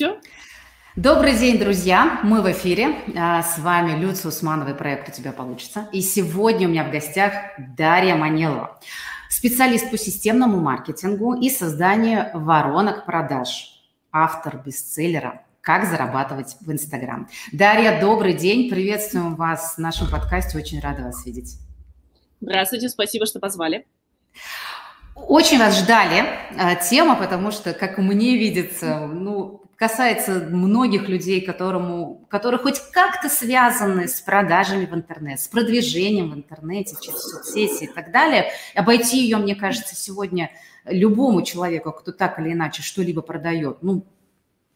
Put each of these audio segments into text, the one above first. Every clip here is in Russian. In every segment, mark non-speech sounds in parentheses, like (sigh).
Все? Добрый день, друзья! Мы в эфире. А, с вами Люция Усманова и проект «У тебя получится». И сегодня у меня в гостях Дарья Манелова, специалист по системному маркетингу и созданию воронок продаж, автор бестселлера «Как зарабатывать в Инстаграм». Дарья, добрый день! Приветствуем вас в нашем подкасте. Очень рада вас видеть. Здравствуйте, спасибо, что позвали. Очень вас ждали э, тема, потому что, как мне видится, ну, касается многих людей, которому, которые хоть как-то связаны с продажами в интернет, с продвижением в интернете, через соцсети и так далее. Обойти ее, мне кажется, сегодня любому человеку, кто так или иначе что-либо продает, ну,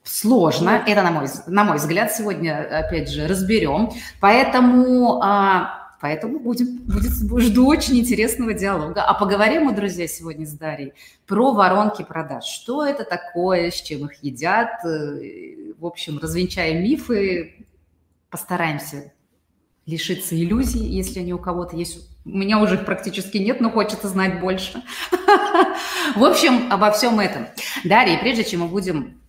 сложно. Это, на мой, на мой взгляд, сегодня, опять же, разберем. Поэтому... А, Поэтому будем, будет, жду очень интересного диалога. А поговорим мы, друзья, сегодня с Дарьей про воронки продаж. Что это такое, с чем их едят? Э, в общем, развенчаем мифы, постараемся лишиться иллюзий, если они у кого-то есть. У меня уже их практически нет, но хочется знать больше. (laughs) В общем, обо всем этом. Дарья, прежде чем мы будем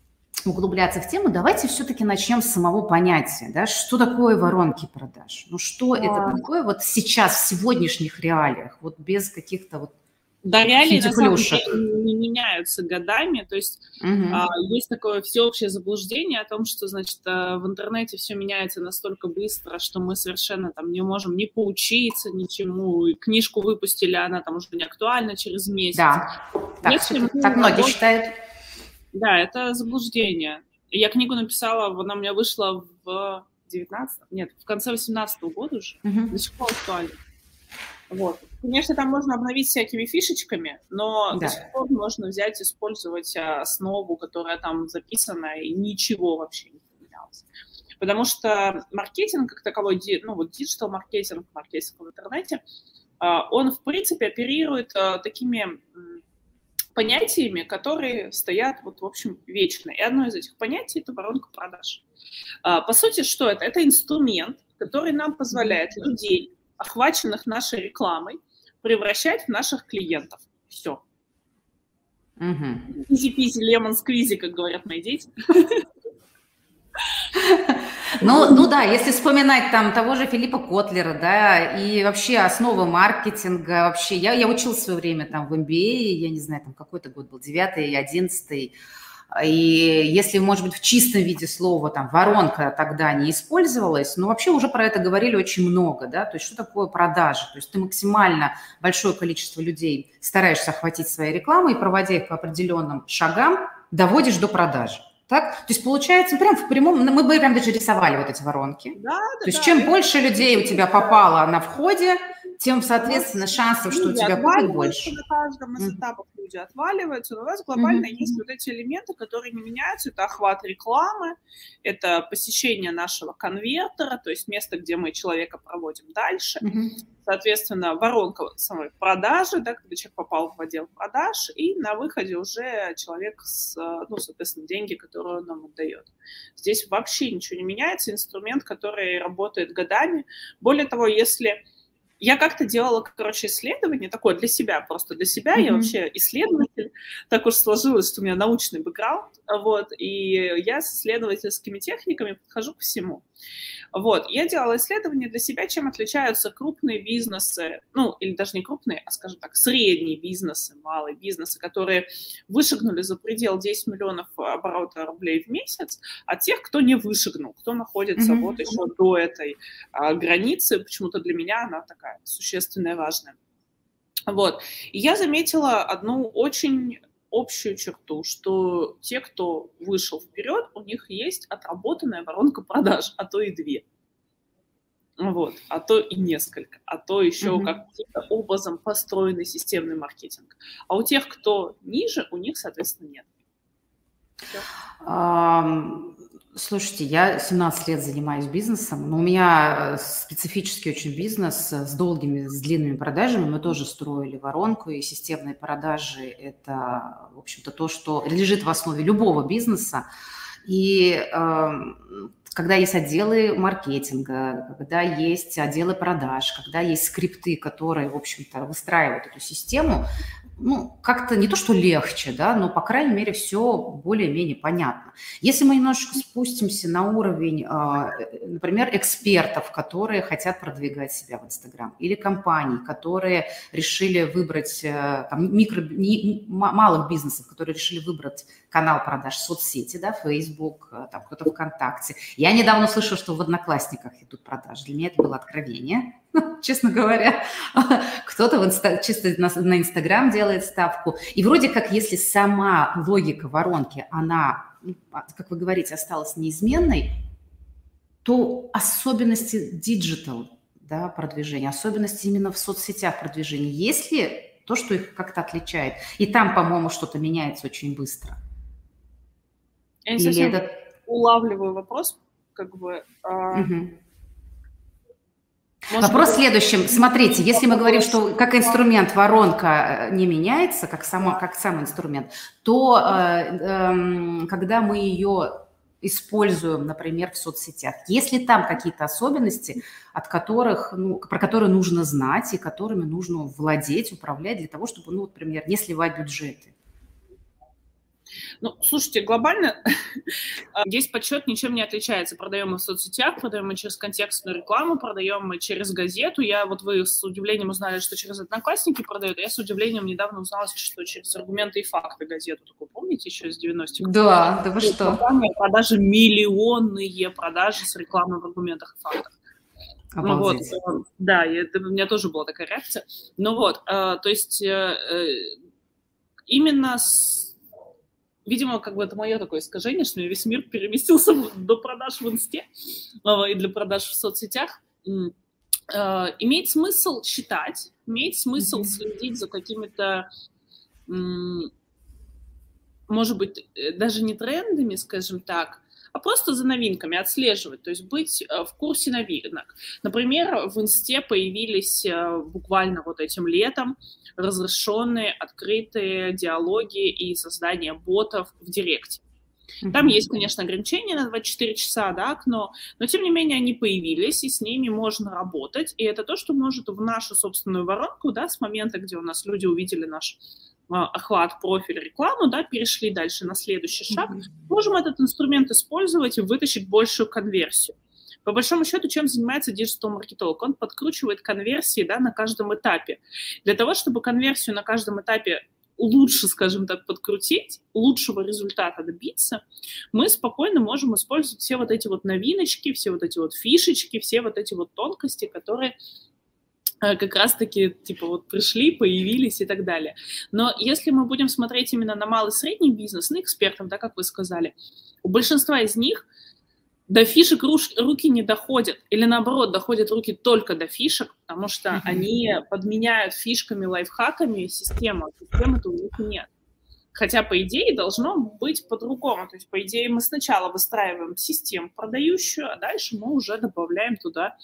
углубляться в тему, давайте все-таки начнем с самого понятия, да, что такое воронки продаж, ну что а... это такое вот сейчас в сегодняшних реалиях, вот без каких-то вот да, реалии на самом деле не меняются годами. То есть угу. а, есть такое всеобщее заблуждение о том, что, значит, а, в интернете все меняется настолько быстро, что мы совершенно там не можем ни поучиться ничему. И книжку выпустили, она там уже не актуальна через месяц. Да, так, Если так многие считают. Да, это заблуждение. Я книгу написала, она у меня вышла в 19 нет, в конце 18 года уже, uh-huh. до сих пор актуально. Вот. Конечно, там можно обновить всякими фишечками, но да. до сих пор можно взять, использовать а, основу, которая там записана, и ничего вообще не поменялось. Потому что маркетинг как таковой, ну вот digital маркетинг, маркетинг в интернете, а, он в принципе оперирует а, такими понятиями, которые стоят, вот, в общем, вечно. И одно из этих понятий – это воронка продаж. А, по сути, что это? Это инструмент, который нам позволяет людей, охваченных нашей рекламой, превращать в наших клиентов. Все. Easy-peasy, lemon squeezy, как говорят мои дети. Ну, ну да, если вспоминать там того же Филиппа Котлера, да, и вообще основы маркетинга, вообще, я, я училась в свое время там в MBA, я не знаю, там какой-то год был, девятый, одиннадцатый, и если, может быть, в чистом виде слова там воронка тогда не использовалась, но вообще уже про это говорили очень много, да, то есть что такое продажи, то есть ты максимально большое количество людей стараешься охватить своей рекламой, проводя их по определенным шагам, доводишь до продажи. Так? То есть получается, прям в прямом, мы бы прям даже рисовали вот эти воронки. Да, да, То есть да, чем да. больше людей у тебя попало на входе, тем, соответственно, шансов, что у тебя будет больше. На каждом из этапов люди отваливаются, но у нас глобально mm-hmm. есть вот эти элементы, которые не меняются. Это охват рекламы, это посещение нашего конвертера, то есть место, где мы человека проводим дальше. Mm-hmm. Соответственно, воронка самой продажи, да, когда человек попал в отдел продаж, и на выходе уже человек с, ну, соответственно, деньги, которые он нам отдает. Здесь вообще ничего не меняется, инструмент, который работает годами. Более того, если я как-то делала, короче, исследование такое для себя, просто для себя. Mm-hmm. Я вообще исследователь. Так уж сложилось, что у меня научный бэкграунд. Вот, и я с исследовательскими техниками подхожу к всему. Вот, я делала исследование для себя, чем отличаются крупные бизнесы, ну, или даже не крупные, а, скажем так, средние бизнесы, малые бизнесы, которые вышагнули за предел 10 миллионов оборота рублей в месяц, от тех, кто не вышагнул, кто находится mm-hmm. вот еще до этой а, границы. Почему-то для меня она такая существенная, важная. Вот. И я заметила одну очень общую черту, что те, кто вышел вперед, у них есть отработанная воронка продаж, а то и две. Вот, а то и несколько, а то еще mm-hmm. каким-то образом построенный системный маркетинг. А у тех, кто ниже, у них, соответственно, нет. Слушайте, я 17 лет занимаюсь бизнесом, но у меня э, специфический очень бизнес с долгими, с длинными продажами. Мы тоже строили воронку, и системные продажи – это, в общем-то, то, что лежит в основе любого бизнеса. И э, когда есть отделы маркетинга, когда есть отделы продаж, когда есть скрипты, которые, в общем-то, выстраивают эту систему, ну, как-то не то, что легче, да, но, по крайней мере, все более-менее понятно. Если мы немножечко спустимся на уровень, а, например, экспертов, которые хотят продвигать себя в Инстаграм, или компаний, которые решили выбрать, э, там, микро, не, малых бизнесов, которые решили выбрать канал продаж соцсети, да, Facebook, э, там, кто-то ВКонтакте. Я недавно слышала, что в Одноклассниках идут продажи. Для меня это было откровение (laughs) честно говоря. (laughs) Кто-то инста, чисто на, на Инстаграм делает ставку. И вроде как, если сама логика воронки, она, ну, а, как вы говорите, осталась неизменной, то особенности digital да, продвижения, особенности именно в соцсетях продвижения, есть ли то, что их как-то отличает? И там, по-моему, что-то меняется очень быстро. Я не совсем это... улавливаю вопрос, как бы... Угу может Вопрос быть, в следующем. Смотрите, если мы говорим, что как инструмент воронка э, не меняется, как, само, как сам инструмент, то э, э, когда мы ее используем, например, в соцсетях, есть ли там какие-то особенности, от которых, ну, про которые нужно знать и которыми нужно владеть, управлять для того, чтобы, ну, например, не сливать бюджеты? Ну, слушайте, глобально (laughs) здесь подсчет ничем не отличается. Продаем мы в соцсетях, продаем мы через контекстную рекламу, продаем мы через газету. Я вот вы с удивлением узнали, что через Одноклассники продают, а я с удивлением недавно узнала, что через аргументы и факты газету. Такую помните еще из 90-х? Да, да вы что? Продажи миллионные продажи с рекламой в аргументах и фактах. Ну вот, э, да, это, у меня тоже была такая реакция. Ну вот, э, то есть э, именно с видимо, как бы это мое такое искажение, что весь мир переместился до продаж в инсте а, и для продаж в соцсетях. А, имеет смысл считать, имеет смысл следить за какими-то, может быть, э, даже не трендами, скажем так, а просто за новинками отслеживать, то есть быть э, в курсе новинок. Например, в Инсте появились э, буквально вот этим летом разрешенные открытые диалоги и создание ботов в Директе. Там есть, конечно, ограничения на 24 часа, да, окно, но тем не менее они появились, и с ними можно работать. И это то, что может в нашу собственную воронку, да, с момента, где у нас люди увидели наш охват, профиль, рекламу, да, перешли дальше на следующий шаг, mm-hmm. можем этот инструмент использовать и вытащить большую конверсию. По большому счету, чем занимается диджитал-маркетолог? Он подкручивает конверсии да, на каждом этапе. Для того, чтобы конверсию на каждом этапе лучше, скажем так, подкрутить, лучшего результата добиться, мы спокойно можем использовать все вот эти вот новиночки, все вот эти вот фишечки, все вот эти вот тонкости, которые э, как раз-таки, типа, вот пришли, появились и так далее. Но если мы будем смотреть именно на малый и средний бизнес, на экспертов, да, как вы сказали, у большинства из них до фишек руки не доходят, или наоборот, доходят руки только до фишек, потому что mm-hmm. они подменяют фишками, лайфхаками систему, а системы-то у них нет. Хотя, по идее, должно быть по-другому. То есть, по идее, мы сначала выстраиваем систему продающую, а дальше мы уже добавляем туда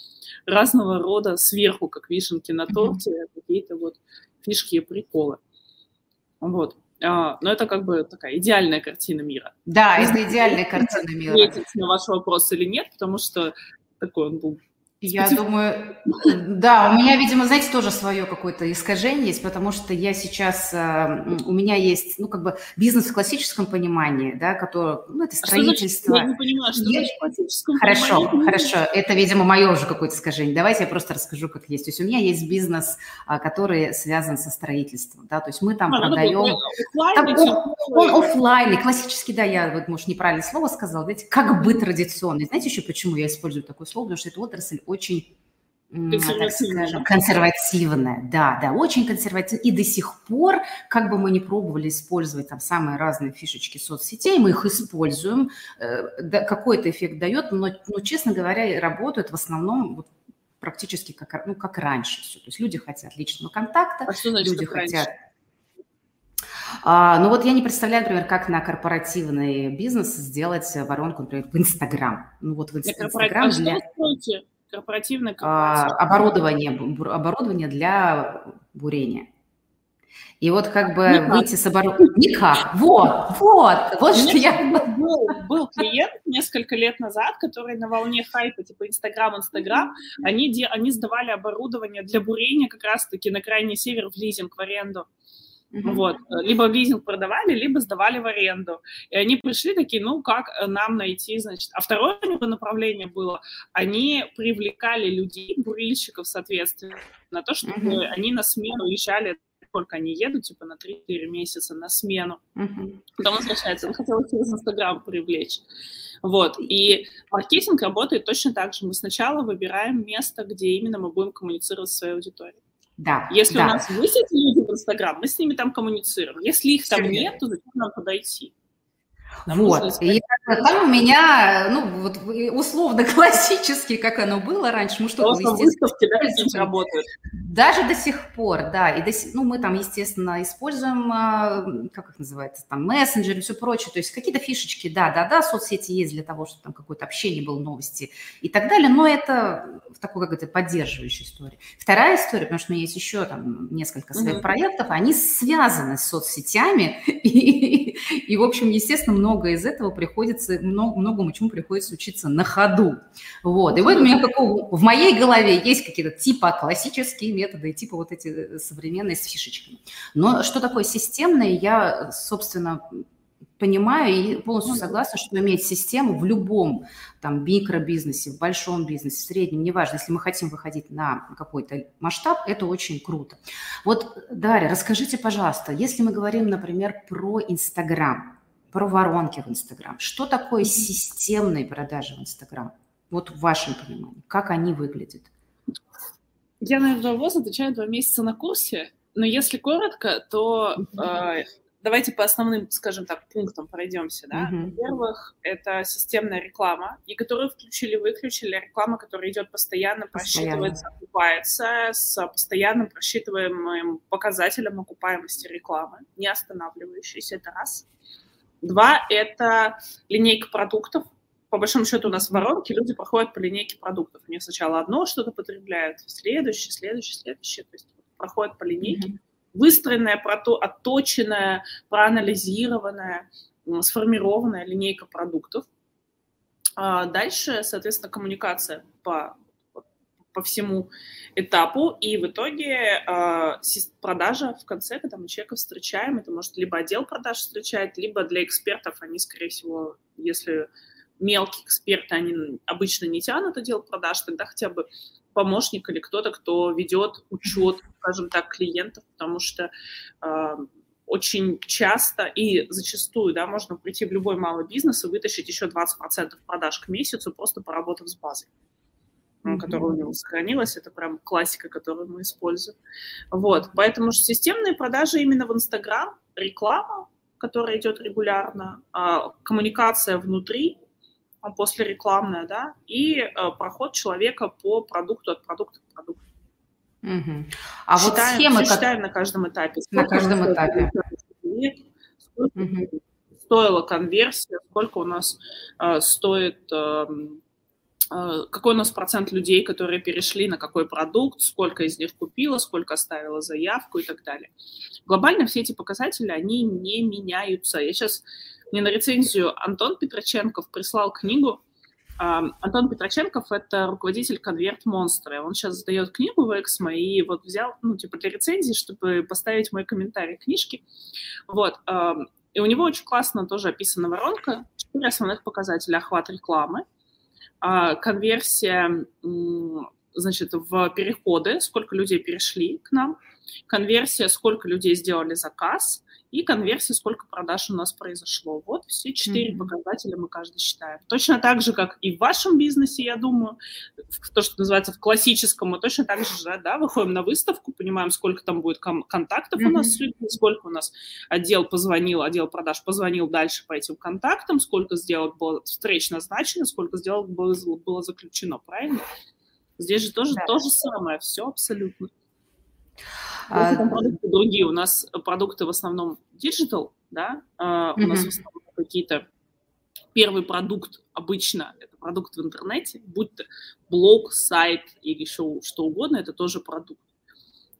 разного рода сверху, как вишенки на торте, mm-hmm. какие-то вот фишки и приколы. Вот. А, но это как бы такая идеальная картина мира. Да, это (laughs) идеальная картина мира. Ответить на ваш вопрос или нет, потому что такой он был я думаю, да, у меня, видимо, знаете, тоже свое какое-то искажение есть, потому что я сейчас, э, у меня есть, ну, как бы бизнес в классическом понимании, да, который, ну, это строительство. А что значит, я не понимаю, что значит в классическом Хорошо, понимании? хорошо, это, видимо, мое уже какое-то искажение. Давайте я просто расскажу, как есть. То есть у меня есть бизнес, а, который связан со строительством, да, то есть мы там а, продаем... Там, он, он офлайн, классический, да, я, вот, может, неправильное слово сказала, знаете, как бы традиционный. Знаете еще, почему я использую такое слово? Потому что это отрасль очень так скажем, консервативная, да, да, очень консервативная. И до сих пор, как бы мы не пробовали использовать там самые разные фишечки соцсетей, мы их используем, э, да, какой-то эффект дает, но, но, честно говоря, работают в основном вот, практически как, ну, как раньше все. То есть люди хотят личного контакта, а что значит, люди хотят... А, ну вот я не представляю, например, как на корпоративный бизнес сделать воронку, например, в Инстаграм. Ну вот в Инстаграм а для... Что корпоративное а, оборудование, оборудование для бурения. И вот как бы Никак. выйти с оборудованием... Никак. Вот, вот, вот что я... Был, был клиент несколько лет назад, который на волне хайпа, типа Инстаграм, Инстаграм, они, они сдавали оборудование для бурения как раз-таки на крайний север в лизинг, в аренду. Uh-huh. Вот. Либо лизинг продавали, либо сдавали в аренду. И они пришли такие, ну, как нам найти, значит. А второе направление было, они привлекали людей, бурильщиков, соответственно, на то, чтобы uh-huh. они на смену уезжали сколько они едут, типа на 3-4 месяца на смену. Uh-huh. Потом возвращаются. Он хотел через Инстаграм привлечь. Вот. И маркетинг работает точно так же. Мы сначала выбираем место, где именно мы будем коммуницировать с своей аудиторией. Да, Если да. у нас есть люди в Инстаграм, мы с ними там коммуницируем. Если их там нет, то зачем нам подойти? Вот. И там у меня, ну, вот условно (laughs) классически, как оно было раньше, мы что-то, выставки, да, работают. Даже до сих пор, да. И до, ну, мы там, естественно, используем, а, как их называется, там, мессенджеры и все прочее. То есть какие-то фишечки, да, да, да, соцсети есть для того, чтобы там какое-то общение было, новости и так далее. Но это в такой, как это, поддерживающей истории. Вторая история, потому что у меня есть еще там несколько своих mm-hmm. проектов, они связаны с соцсетями. (laughs) И, и, в общем, естественно, много из этого приходится, много, многому чему приходится учиться на ходу. Вот. И вот у меня какого, в моей голове есть какие-то типа классические методы, типа вот эти э, современные с фишечками. Но что такое системное, я, собственно, понимаю и полностью согласна, что иметь систему в любом там микробизнесе, в большом бизнесе, в среднем, неважно, если мы хотим выходить на какой-то масштаб, это очень круто. Вот, Дарья, расскажите, пожалуйста, если мы говорим, например, про Инстаграм, про воронки в Инстаграм. Что такое системные продажи в Инстаграм? Вот в вашем понимании, как они выглядят? Я на вопрос отвечаю два месяца на курсе, но если коротко, то э, давайте по основным, скажем так, пунктам пройдемся. Да? Uh-huh. Во-первых, это системная реклама, и которую включили-выключили, реклама, которая идет постоянно, постоянно, просчитывается, окупается с постоянным просчитываемым показателем окупаемости рекламы, не останавливающейся, это раз. Два – это линейка продуктов. По большому счету у нас в воронке люди проходят по линейке продуктов. У них сначала одно что-то потребляют, следующее, следующее, следующее. То есть проходят по линейке. Mm-hmm. Выстроенная, прото, отточенная, проанализированная, сформированная линейка продуктов. А дальше, соответственно, коммуникация по по всему этапу, и в итоге э, продажа в конце, когда мы человека встречаем, это может либо отдел продаж встречает, либо для экспертов они, скорее всего, если мелкие эксперты, они обычно не тянут отдел продаж, тогда хотя бы помощник или кто-то, кто ведет учет, скажем так, клиентов, потому что э, очень часто и зачастую, да, можно прийти в любой малый бизнес и вытащить еще 20% продаж к месяцу, просто поработав с базой mm-hmm. которая у него сохранилась. Это прям классика, которую мы используем. Вот, поэтому же системные продажи именно в Инстаграм, реклама, которая идет регулярно, а, коммуникация внутри, после рекламная, да, и а, проход человека по продукту от продукта к продукту. Угу. А считаем, вот схемы... Как... Считаем на каждом этапе. На каждом этапе. Сколько угу. стоила конверсия, сколько у нас э, стоит э, Э, какой у нас процент людей, которые перешли на какой продукт, сколько из них купило, сколько оставило заявку и так далее. Глобально все эти показатели, они не меняются. Я сейчас, мне на рецензию Антон Петроченков прислал книгу. Антон Петроченков – это руководитель Конверт Монстра. Он сейчас сдает книгу в Эксмо и вот взял, ну, типа для рецензии, чтобы поставить мой комментарий книжки. Вот. И у него очень классно тоже описана воронка. Четыре основных показателя. Охват рекламы – а, конверсия, значит, в переходы, сколько людей перешли к нам, конверсия, сколько людей сделали заказ, и конверсия, сколько продаж у нас произошло. Вот все четыре mm-hmm. показателя мы каждый считаем. Точно так же, как и в вашем бизнесе, я думаю, то, что называется в классическом, мы точно так же да, да, выходим на выставку, понимаем, сколько там будет кон- контактов mm-hmm. у нас с людьми, сколько у нас отдел позвонил, отдел продаж позвонил дальше по этим контактам, сколько сделок было встреч назначено, сколько сделок было, было заключено, правильно? Здесь же тоже да. то же самое, все абсолютно. А, продукты другие. У нас продукты в основном digital, да, uh, у нас в основном какие-то первый продукт обычно это продукт в интернете, будь то блог, сайт или еще что угодно, это тоже продукт.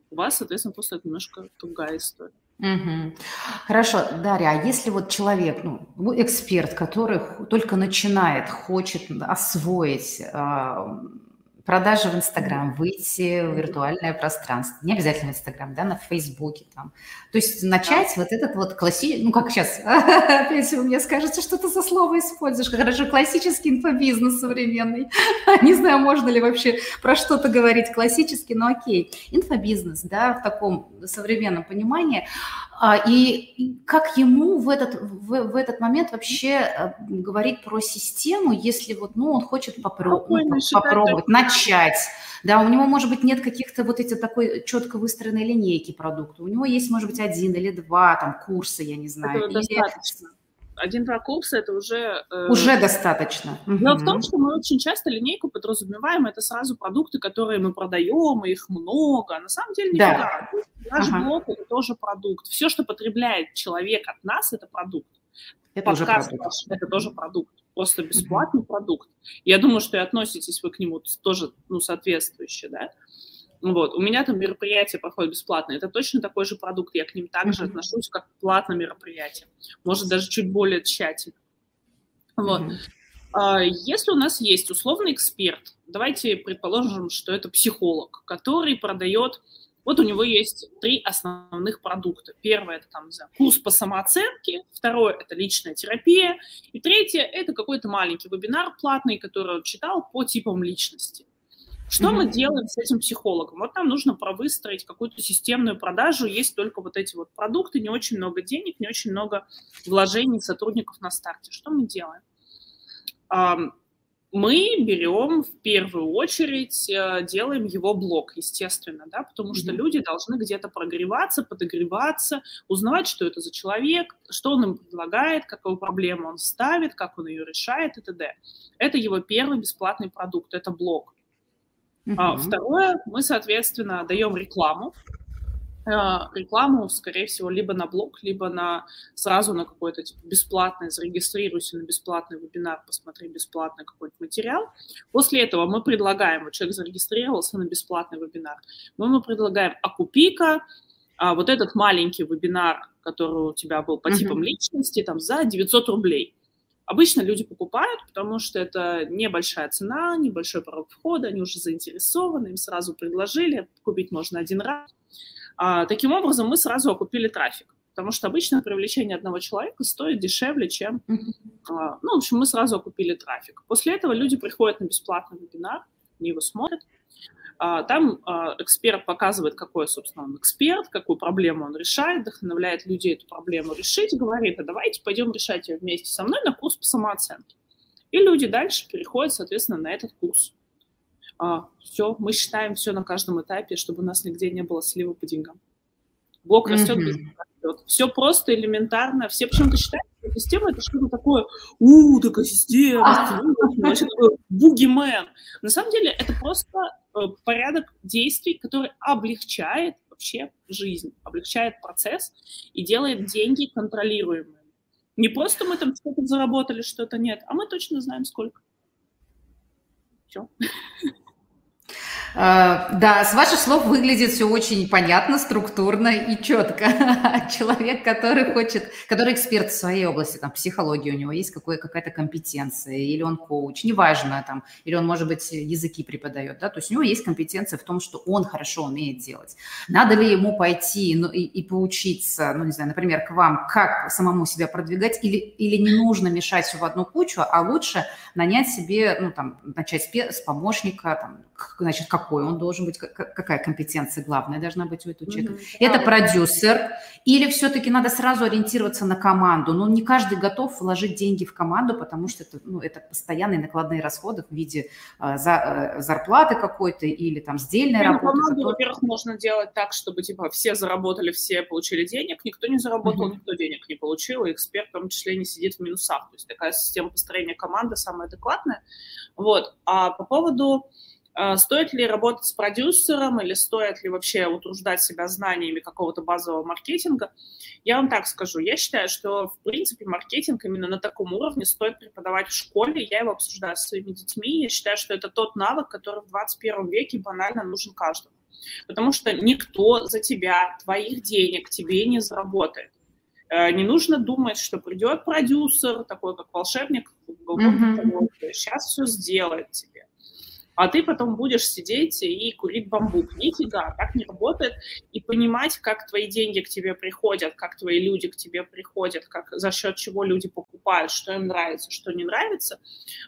У вас, соответственно, просто это немножко другая история. Угу. Хорошо, Дарья, а если вот человек, ну, эксперт, который только начинает, хочет освоить продажи в Инстаграм, выйти в виртуальное пространство, не обязательно в Инстаграм, да, на Фейсбуке там. То есть начать вот этот вот классический, ну как сейчас, опять вы мне скажете, что ты за слово используешь, хорошо, классический инфобизнес современный. (laughs) Не знаю, можно ли вообще про что-то говорить классический, но окей. Инфобизнес, да, в таком современном понимании. А, и как ему в этот, в, в этот момент вообще э, говорить про систему, если вот, ну, он хочет попро- ну, попробовать, начать. Да, у него, может быть, нет каких-то вот этих такой четко выстроенной линейки продукта. У него есть, может быть, один или два там курса, я не знаю. Или... достаточно один-два курса это уже... Э... Уже достаточно. Дело угу. в том, что мы очень часто линейку подразумеваем, это сразу продукты, которые мы продаем, и их много. А на самом деле. Да. Наш ага. блог – это тоже продукт. Все, что потребляет человек от нас, это продукт. Это Подкаст уже продукт. Наш, это тоже продукт. Просто бесплатный uh продукт. Я думаю, что и относитесь вы к нему тоже ну, соответствующе, да? Вот. У меня там мероприятие проходит бесплатно. Это точно такой же продукт. Я к ним также mm-hmm. отношусь, как к платным мероприятиям. Может, даже чуть более тщательно. Вот. Mm-hmm. Если у нас есть условный эксперт, давайте предположим, что это психолог, который продает вот у него есть три основных продукта. Первое – это там, знаю, курс по самооценке, второе – это личная терапия, и третье – это какой-то маленький вебинар платный, который он читал по типам личности. Что mm-hmm. мы делаем с этим психологом? Вот нам нужно провыстроить какую-то системную продажу, есть только вот эти вот продукты, не очень много денег, не очень много вложений сотрудников на старте. Что мы делаем? Мы берем в первую очередь, э, делаем его блог, естественно, да, потому что mm-hmm. люди должны где-то прогреваться, подогреваться, узнавать, что это за человек, что он им предлагает, какую проблему он ставит, как он ее решает и т.д. Это его первый бесплатный продукт, это блог. Uh-huh. А, второе, мы, соответственно, даем рекламу. А, рекламу, скорее всего, либо на блог, либо на сразу на какой-то типа, бесплатный, зарегистрируйся на бесплатный вебинар, посмотри бесплатный какой-то материал. После этого мы предлагаем, вот человек зарегистрировался на бесплатный вебинар, мы ему предлагаем окупика, а вот этот маленький вебинар, который у тебя был по uh-huh. типам личности, там за 900 рублей. Обычно люди покупают, потому что это небольшая цена, небольшой порог входа, они уже заинтересованы, им сразу предложили, купить можно один раз. А, таким образом, мы сразу окупили трафик, потому что обычно привлечение одного человека стоит дешевле, чем... А, ну, в общем, мы сразу окупили трафик. После этого люди приходят на бесплатный вебинар, они его смотрят, там а, эксперт показывает, какой, собственно, он эксперт, какую проблему он решает, вдохновляет людей эту проблему решить, говорит, а давайте пойдем решать ее вместе со мной на курс по самооценке. И люди дальше переходят, соответственно, на этот курс. А, все, мы считаем все на каждом этапе, чтобы у нас нигде не было слива по деньгам. Блок растет, mm-hmm. растет. Все просто, элементарно. Все почему-то считают, что система это что-то такое, у, такая система, (laughs) значит, бугимен. На самом деле это просто порядок действий, который облегчает вообще жизнь, облегчает процесс и делает деньги контролируемыми. Не просто мы там что-то заработали, что-то нет, а мы точно знаем, сколько. Все. А, да, с ваших слов выглядит все очень понятно, структурно и четко. (laughs) Человек, который хочет, который эксперт в своей области, там, психологии, у него есть какая-то компетенция, или он коуч, неважно, там, или он, может быть, языки преподает, да, то есть у него есть компетенция в том, что он хорошо умеет делать. Надо ли ему пойти ну, и, и поучиться, ну, не знаю, например, к вам, как самому себя продвигать, или, или не нужно мешать все в одну кучу, а лучше нанять себе, ну, там, начать с помощника, там, значит, как какой он должен быть, какая компетенция главная должна быть у этого человека. Mm-hmm. Это продюсер или все-таки надо сразу ориентироваться на команду? Ну, не каждый готов вложить деньги в команду, потому что это, ну, это постоянные накладные расходы в виде э, за, э, зарплаты какой-то или там сдельной ну, работы. Команду, который... во-первых, можно делать так, чтобы типа все заработали, все получили денег, никто не заработал, mm-hmm. никто денег не получил, и эксперт в том числе не сидит в минусах. То есть такая система построения команды самая адекватная. Вот. А по поводу а, стоит ли работать с продюсером или стоит ли вообще утруждать себя знаниями какого-то базового маркетинга? Я вам так скажу. Я считаю, что, в принципе, маркетинг именно на таком уровне стоит преподавать в школе. Я его обсуждаю с своими детьми. Я считаю, что это тот навык, который в 21 веке банально нужен каждому. Потому что никто за тебя, твоих денег тебе не заработает. Э, не нужно думать, что придет продюсер, такой как волшебник, mm-hmm. сейчас все сделает тебе а ты потом будешь сидеть и курить бамбук. Нифига, так не работает. И понимать, как твои деньги к тебе приходят, как твои люди к тебе приходят, как, за счет чего люди покупают, что им нравится, что не нравится,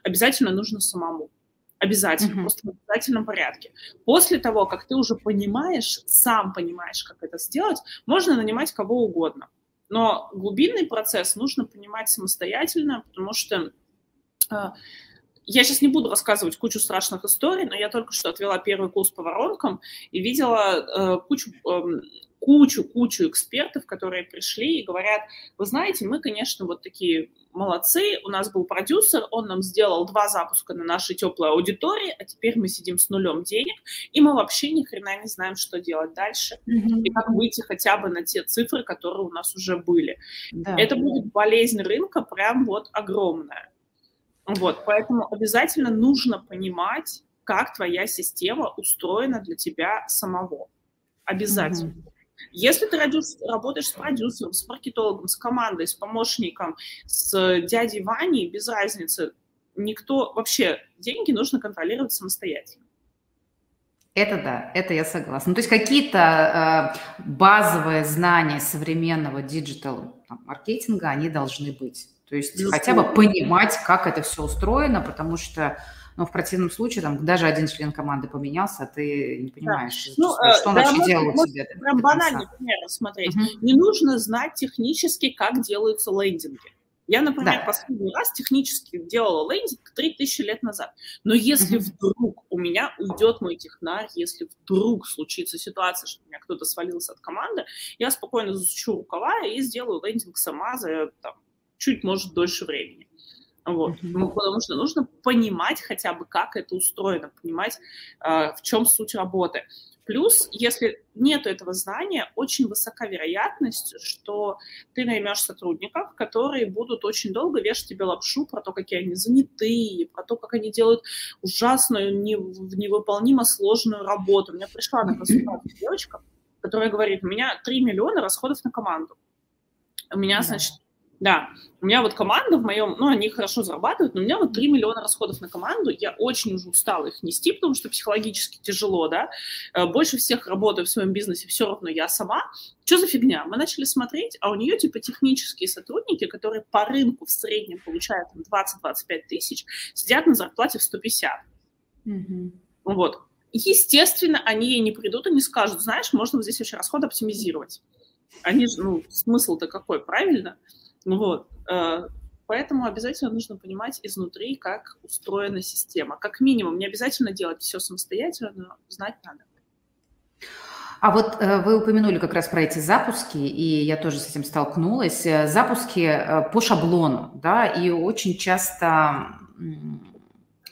обязательно нужно самому. Обязательно, mm-hmm. просто в обязательном порядке. После того, как ты уже понимаешь, сам понимаешь, как это сделать, можно нанимать кого угодно. Но глубинный процесс нужно понимать самостоятельно, потому что э, я сейчас не буду рассказывать кучу страшных историй, но я только что отвела первый курс по воронкам и видела э, кучу, э, кучу, кучу экспертов, которые пришли и говорят, вы знаете, мы, конечно, вот такие молодцы, у нас был продюсер, он нам сделал два запуска на нашей теплой аудитории, а теперь мы сидим с нулем денег, и мы вообще ни хрена не знаем, что делать дальше, mm-hmm. и как выйти хотя бы на те цифры, которые у нас уже были. Да. Это будет болезнь рынка прям вот огромная. Вот, поэтому обязательно нужно понимать, как твоя система устроена для тебя самого. Обязательно. Mm-hmm. Если ты работаешь с продюсером, с маркетологом, с командой, с помощником, с дядей Ваней, без разницы, никто вообще деньги нужно контролировать самостоятельно. Это да, это я согласна. Ну, то есть какие-то э, базовые знания современного диджитал-маркетинга, они должны быть. То есть Безусловно. хотя бы понимать, как это все устроено, потому что ну, в противном случае там даже один член команды поменялся, а ты не понимаешь, да. ну, что он да, вообще делал у тебя. Прям банальный пример смотреть. Угу. Не нужно знать технически, как делаются лендинги. Я, например, да. последний раз технически делала лендинг 3000 лет назад. Но если угу. вдруг у меня уйдет мой технарь, если вдруг случится ситуация, что у меня кто-то свалился от команды, я спокойно засучу рукава и сделаю лендинг сама за там, чуть, может, дольше времени. Вот. Ну, потому что нужно понимать хотя бы, как это устроено, понимать, э, в чем суть работы. Плюс, если нет этого знания, очень высока вероятность, что ты наймешь сотрудников, которые будут очень долго вешать тебе лапшу про то, какие они занятые, про то, как они делают ужасную, невыполнимо сложную работу. У меня пришла на консультацию девочка, которая говорит, у меня 3 миллиона расходов на команду. У меня, да. значит, да, у меня вот команда в моем, ну, они хорошо зарабатывают, но у меня вот 3 миллиона расходов на команду, я очень уже устала их нести, потому что психологически тяжело, да, э, больше всех работаю в своем бизнесе, все равно я сама. Что за фигня? Мы начали смотреть, а у нее типа технические сотрудники, которые по рынку в среднем получают 20-25 тысяч, сидят на зарплате в 150. Mm-hmm. Вот. Естественно, они ей не придут и не скажут, знаешь, можно вот здесь вообще расход оптимизировать. Они же, ну, смысл-то какой, правильно? Ну вот. Э, поэтому обязательно нужно понимать изнутри, как устроена система. Как минимум, не обязательно делать все самостоятельно, но знать надо. А вот э, вы упомянули как раз про эти запуски, и я тоже с этим столкнулась. Э, запуски по шаблону, да, и очень часто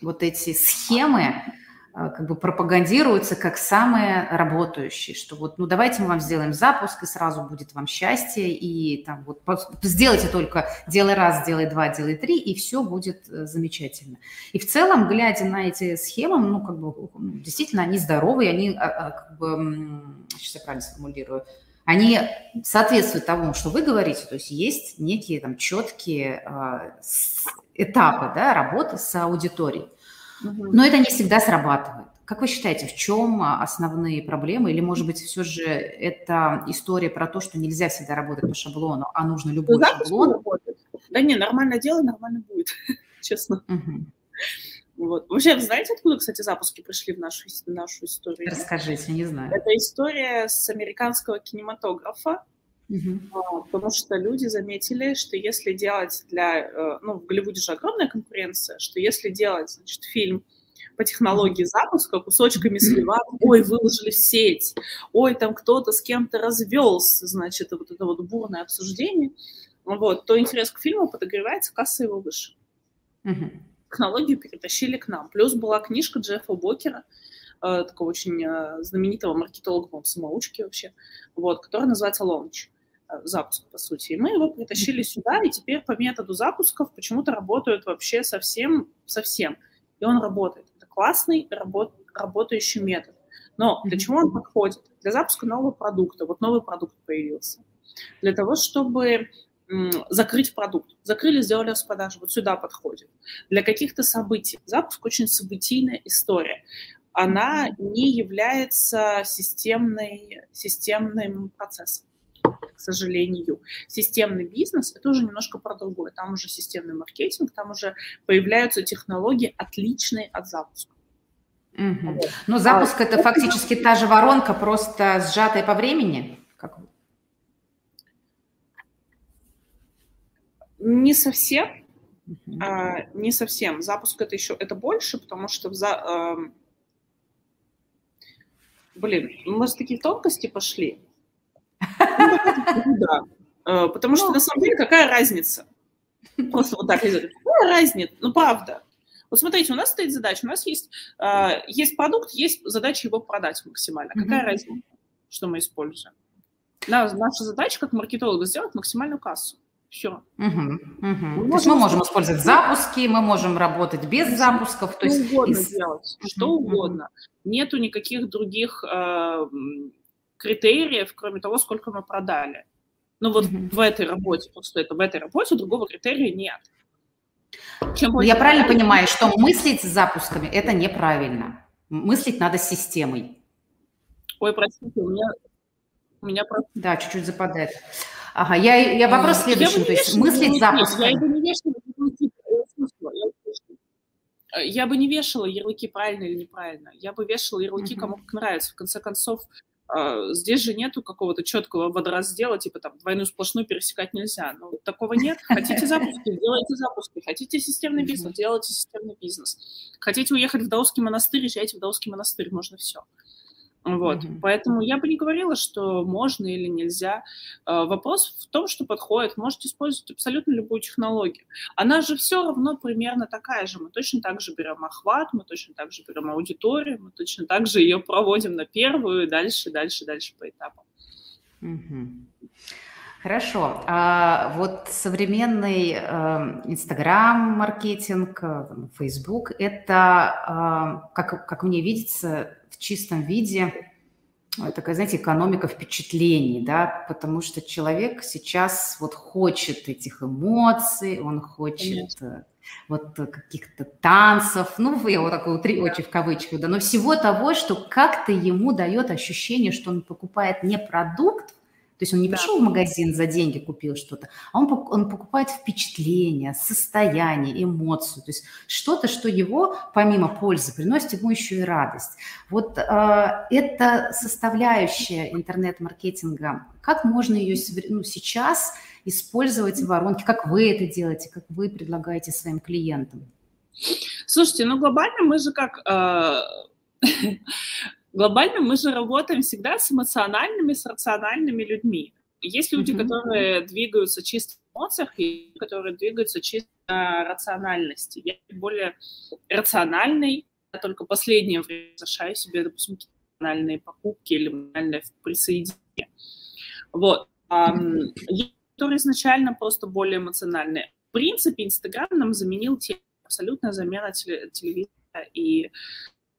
вот эти схемы, как бы пропагандируются как самые работающие, что вот, ну, давайте мы вам сделаем запуск, и сразу будет вам счастье, и там вот сделайте только, делай раз, делай два, делай три, и все будет э, замечательно. И в целом, глядя на эти схемы, ну, как бы, ну, действительно, они здоровые, они, а, а, как бы, сейчас я правильно сформулирую, они соответствуют тому, что вы говорите, то есть есть некие там четкие этапы, да, работы с аудиторией. Но это не всегда срабатывает. Как вы считаете, в чем основные проблемы? Или, может быть, все же это история про то, что нельзя всегда работать по шаблону, а нужно любой ну, шаблон? Работает. Да не, нормально дело, нормально будет, (laughs) честно. Угу. Вот. Вообще, знаете, откуда, кстати, запуски пришли в нашу, в нашу историю? Расскажите, не знаю. Это история с американского кинематографа. Угу. Потому что люди заметили, что если делать для... Э, ну, в Голливуде же огромная конкуренция, что если делать, значит, фильм по технологии запуска, кусочками сливать, ой, выложили в сеть, ой, там кто-то с кем-то развелся, значит, вот это вот бурное обсуждение, вот, то интерес к фильму подогревается, касса его выше. Угу. Технологию перетащили к нам. Плюс была книжка Джеффа Бокера, э, такого очень э, знаменитого маркетолога, по самоучки вообще, вот, которая называется «Лонч». Э, запуск, по сути. И мы его притащили сюда, и теперь по методу запусков почему-то работают вообще совсем, совсем. И он работает. Это классный работ, работающий метод. Но для чего он подходит? Для запуска нового продукта. Вот новый продукт появился. Для того, чтобы закрыть продукт. Закрыли, сделали распродажу. Вот сюда подходит. Для каких-то событий. Запуск очень событийная история. Она не является системной, системным процессом к сожалению. Системный бизнес – это уже немножко про другое. Там уже системный маркетинг, там уже появляются технологии, отличные от запуска. Угу. Вот. Ну, запуск а, – это фактически та же воронка, просто сжатая по времени? Как... Не совсем. Uh-huh. А, не совсем. Запуск это еще это больше, потому что в за, а, блин, мы с такие тонкости пошли. Ну, да. А, потому что ну, на самом деле какая разница? Просто вот так идет. Какая разница? Ну правда. Вот смотрите, у нас стоит задача, у нас есть, э, есть продукт, есть задача его продать максимально. Какая разница, что мы используем? Наша задача как маркетолога сделать максимальную кассу. Все. Угу, угу. То есть мы можем использовать запуски, мы можем работать без запусков. То есть угодно из... делать, что угу, угодно. Нету никаких других э, критериев, кроме того, сколько мы продали. Ну вот угу. в этой работе, просто это в этой работе другого критерия нет. Чем Я правильно понимаю, что мыслить с запусками – это неправильно. Мыслить надо системой. Ой, простите, у меня, у меня просто... Да, чуть-чуть западает. Ага, я, я вопрос а, следующий, я то есть мыслить запуском. Я бы не вешала ярлыки, я бы не вешала ярлыки правильно или неправильно. Я бы вешала ярлыки, кому как нравится. В конце концов, здесь же нету какого-то четкого водораздела, типа там двойную сплошную пересекать нельзя. Ну, такого нет. Хотите запуски, делайте запуски. Хотите системный бизнес, делайте системный бизнес. Хотите уехать в Даосский монастырь, езжайте в Даосский монастырь, можно все. Вот, mm-hmm. поэтому я бы не говорила, что можно или нельзя. А, вопрос в том, что подходит. Можете использовать абсолютно любую технологию. Она же все равно примерно такая же. Мы точно так же берем охват, мы точно так же берем аудиторию, мы точно так же ее проводим на первую, дальше, дальше, дальше по этапам. Mm-hmm. Хорошо. А вот современный Инстаграм-маркетинг, э, Facebook, это, э, как, как мне видится, чистом виде такая, знаете, экономика впечатлений, да, потому что человек сейчас вот хочет этих эмоций, он хочет Конечно. Э, вот каких-то танцев, ну, я вот такой утри, очень в кавычках, да, но всего того, что как-то ему дает ощущение, что он покупает не продукт, то есть он не да. пришел в магазин за деньги, купил что-то, а он, он покупает впечатление, состояние, эмоцию. То есть что-то, что его, помимо пользы, приносит ему еще и радость. Вот э, эта составляющая интернет-маркетинга, как можно ее ну, сейчас использовать в воронке? Как вы это делаете? Как вы предлагаете своим клиентам? Слушайте, ну глобально мы же как... Э, (laughs) глобально мы же работаем всегда с эмоциональными, с рациональными людьми. Есть люди, mm-hmm. которые двигаются чисто в эмоциях, и которые двигаются чисто на рациональности. Я более рациональный, я только последнее время разрешаю себе, допустим, эмоциональные покупки или эмоциональное присоединение. Вот. Um, которые изначально просто более эмоциональные. В принципе, Инстаграм нам заменил те, абсолютная замена телевизора, и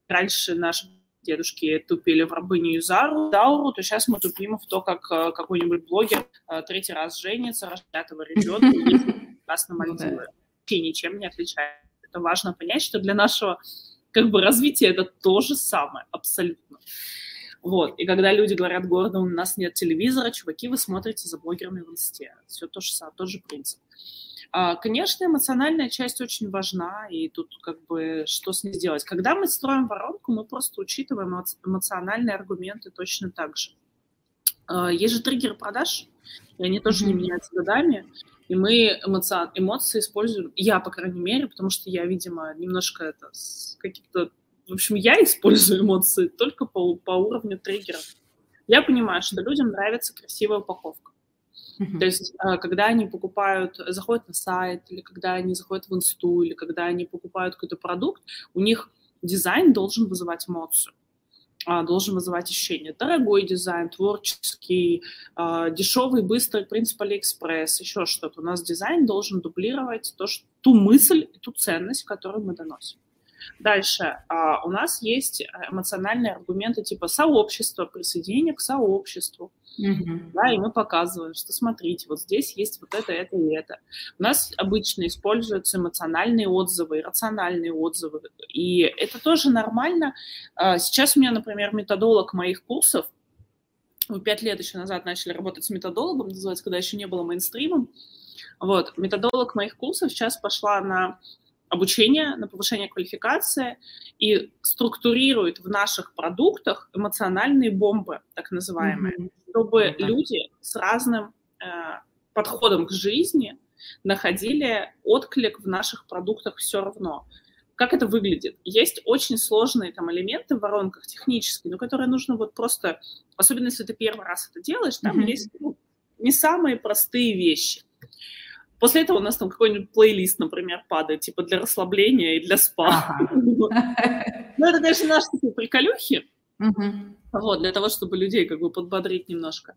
раньше наш дедушки тупили в рабыню Изару, Дауру, то сейчас мы тупим в то, как э, какой-нибудь блогер э, третий раз женится, рожает пятого ребенка, и (laughs) прекрасно Мальдивы. Вообще ничем не отличается. Это важно понять, что для нашего как бы развития это то же самое, абсолютно. Вот. И когда люди говорят, города, у нас нет телевизора, чуваки, вы смотрите за блогерами в инсте. Все то же самое, тот же принцип. А, конечно, эмоциональная часть очень важна, и тут как бы что с ней сделать. Когда мы строим воронку, мы просто учитываем эмоциональные аргументы точно так же. А, есть же триггеры продаж, и они тоже не меняются годами, и мы эмоци... эмоции используем, я, по крайней мере, потому что я, видимо, немножко это каких-то... В общем, я использую эмоции только по, по уровню триггеров. Я понимаю, что людям нравится красивая упаковка. То есть, а, когда они покупают, заходят на сайт, или когда они заходят в инсту, или когда они покупают какой-то продукт, у них дизайн должен вызывать эмоцию а, должен вызывать ощущение. Дорогой дизайн, творческий, а, дешевый, быстрый, принцип Алиэкспресс, еще что-то. У нас дизайн должен дублировать то, что, ту мысль, ту ценность, которую мы доносим. Дальше. А, у нас есть эмоциональные аргументы типа сообщества, присоединение к сообществу. Mm-hmm. Да, и мы показываем, что смотрите, вот здесь есть вот это, это и это. У нас обычно используются эмоциональные отзывы, рациональные отзывы, и это тоже нормально. А, сейчас у меня, например, методолог моих курсов, мы пять лет еще назад начали работать с методологом, называется, когда еще не было мейнстримом. Вот, методолог моих курсов сейчас пошла на обучение, на повышение квалификации и структурирует в наших продуктах эмоциональные бомбы, так называемые, mm-hmm. чтобы mm-hmm. люди с разным э, подходом к жизни находили отклик в наших продуктах все равно. Как это выглядит? Есть очень сложные там элементы в воронках технические, но которые нужно вот просто, особенно если ты первый раз это делаешь, там mm-hmm. есть ну, не самые простые вещи. После этого у нас там какой-нибудь плейлист, например, падает, типа для расслабления и для спа. (laughs) Ну, это, конечно, наши такие приколюхи, вот, для того, чтобы людей как бы подбодрить немножко.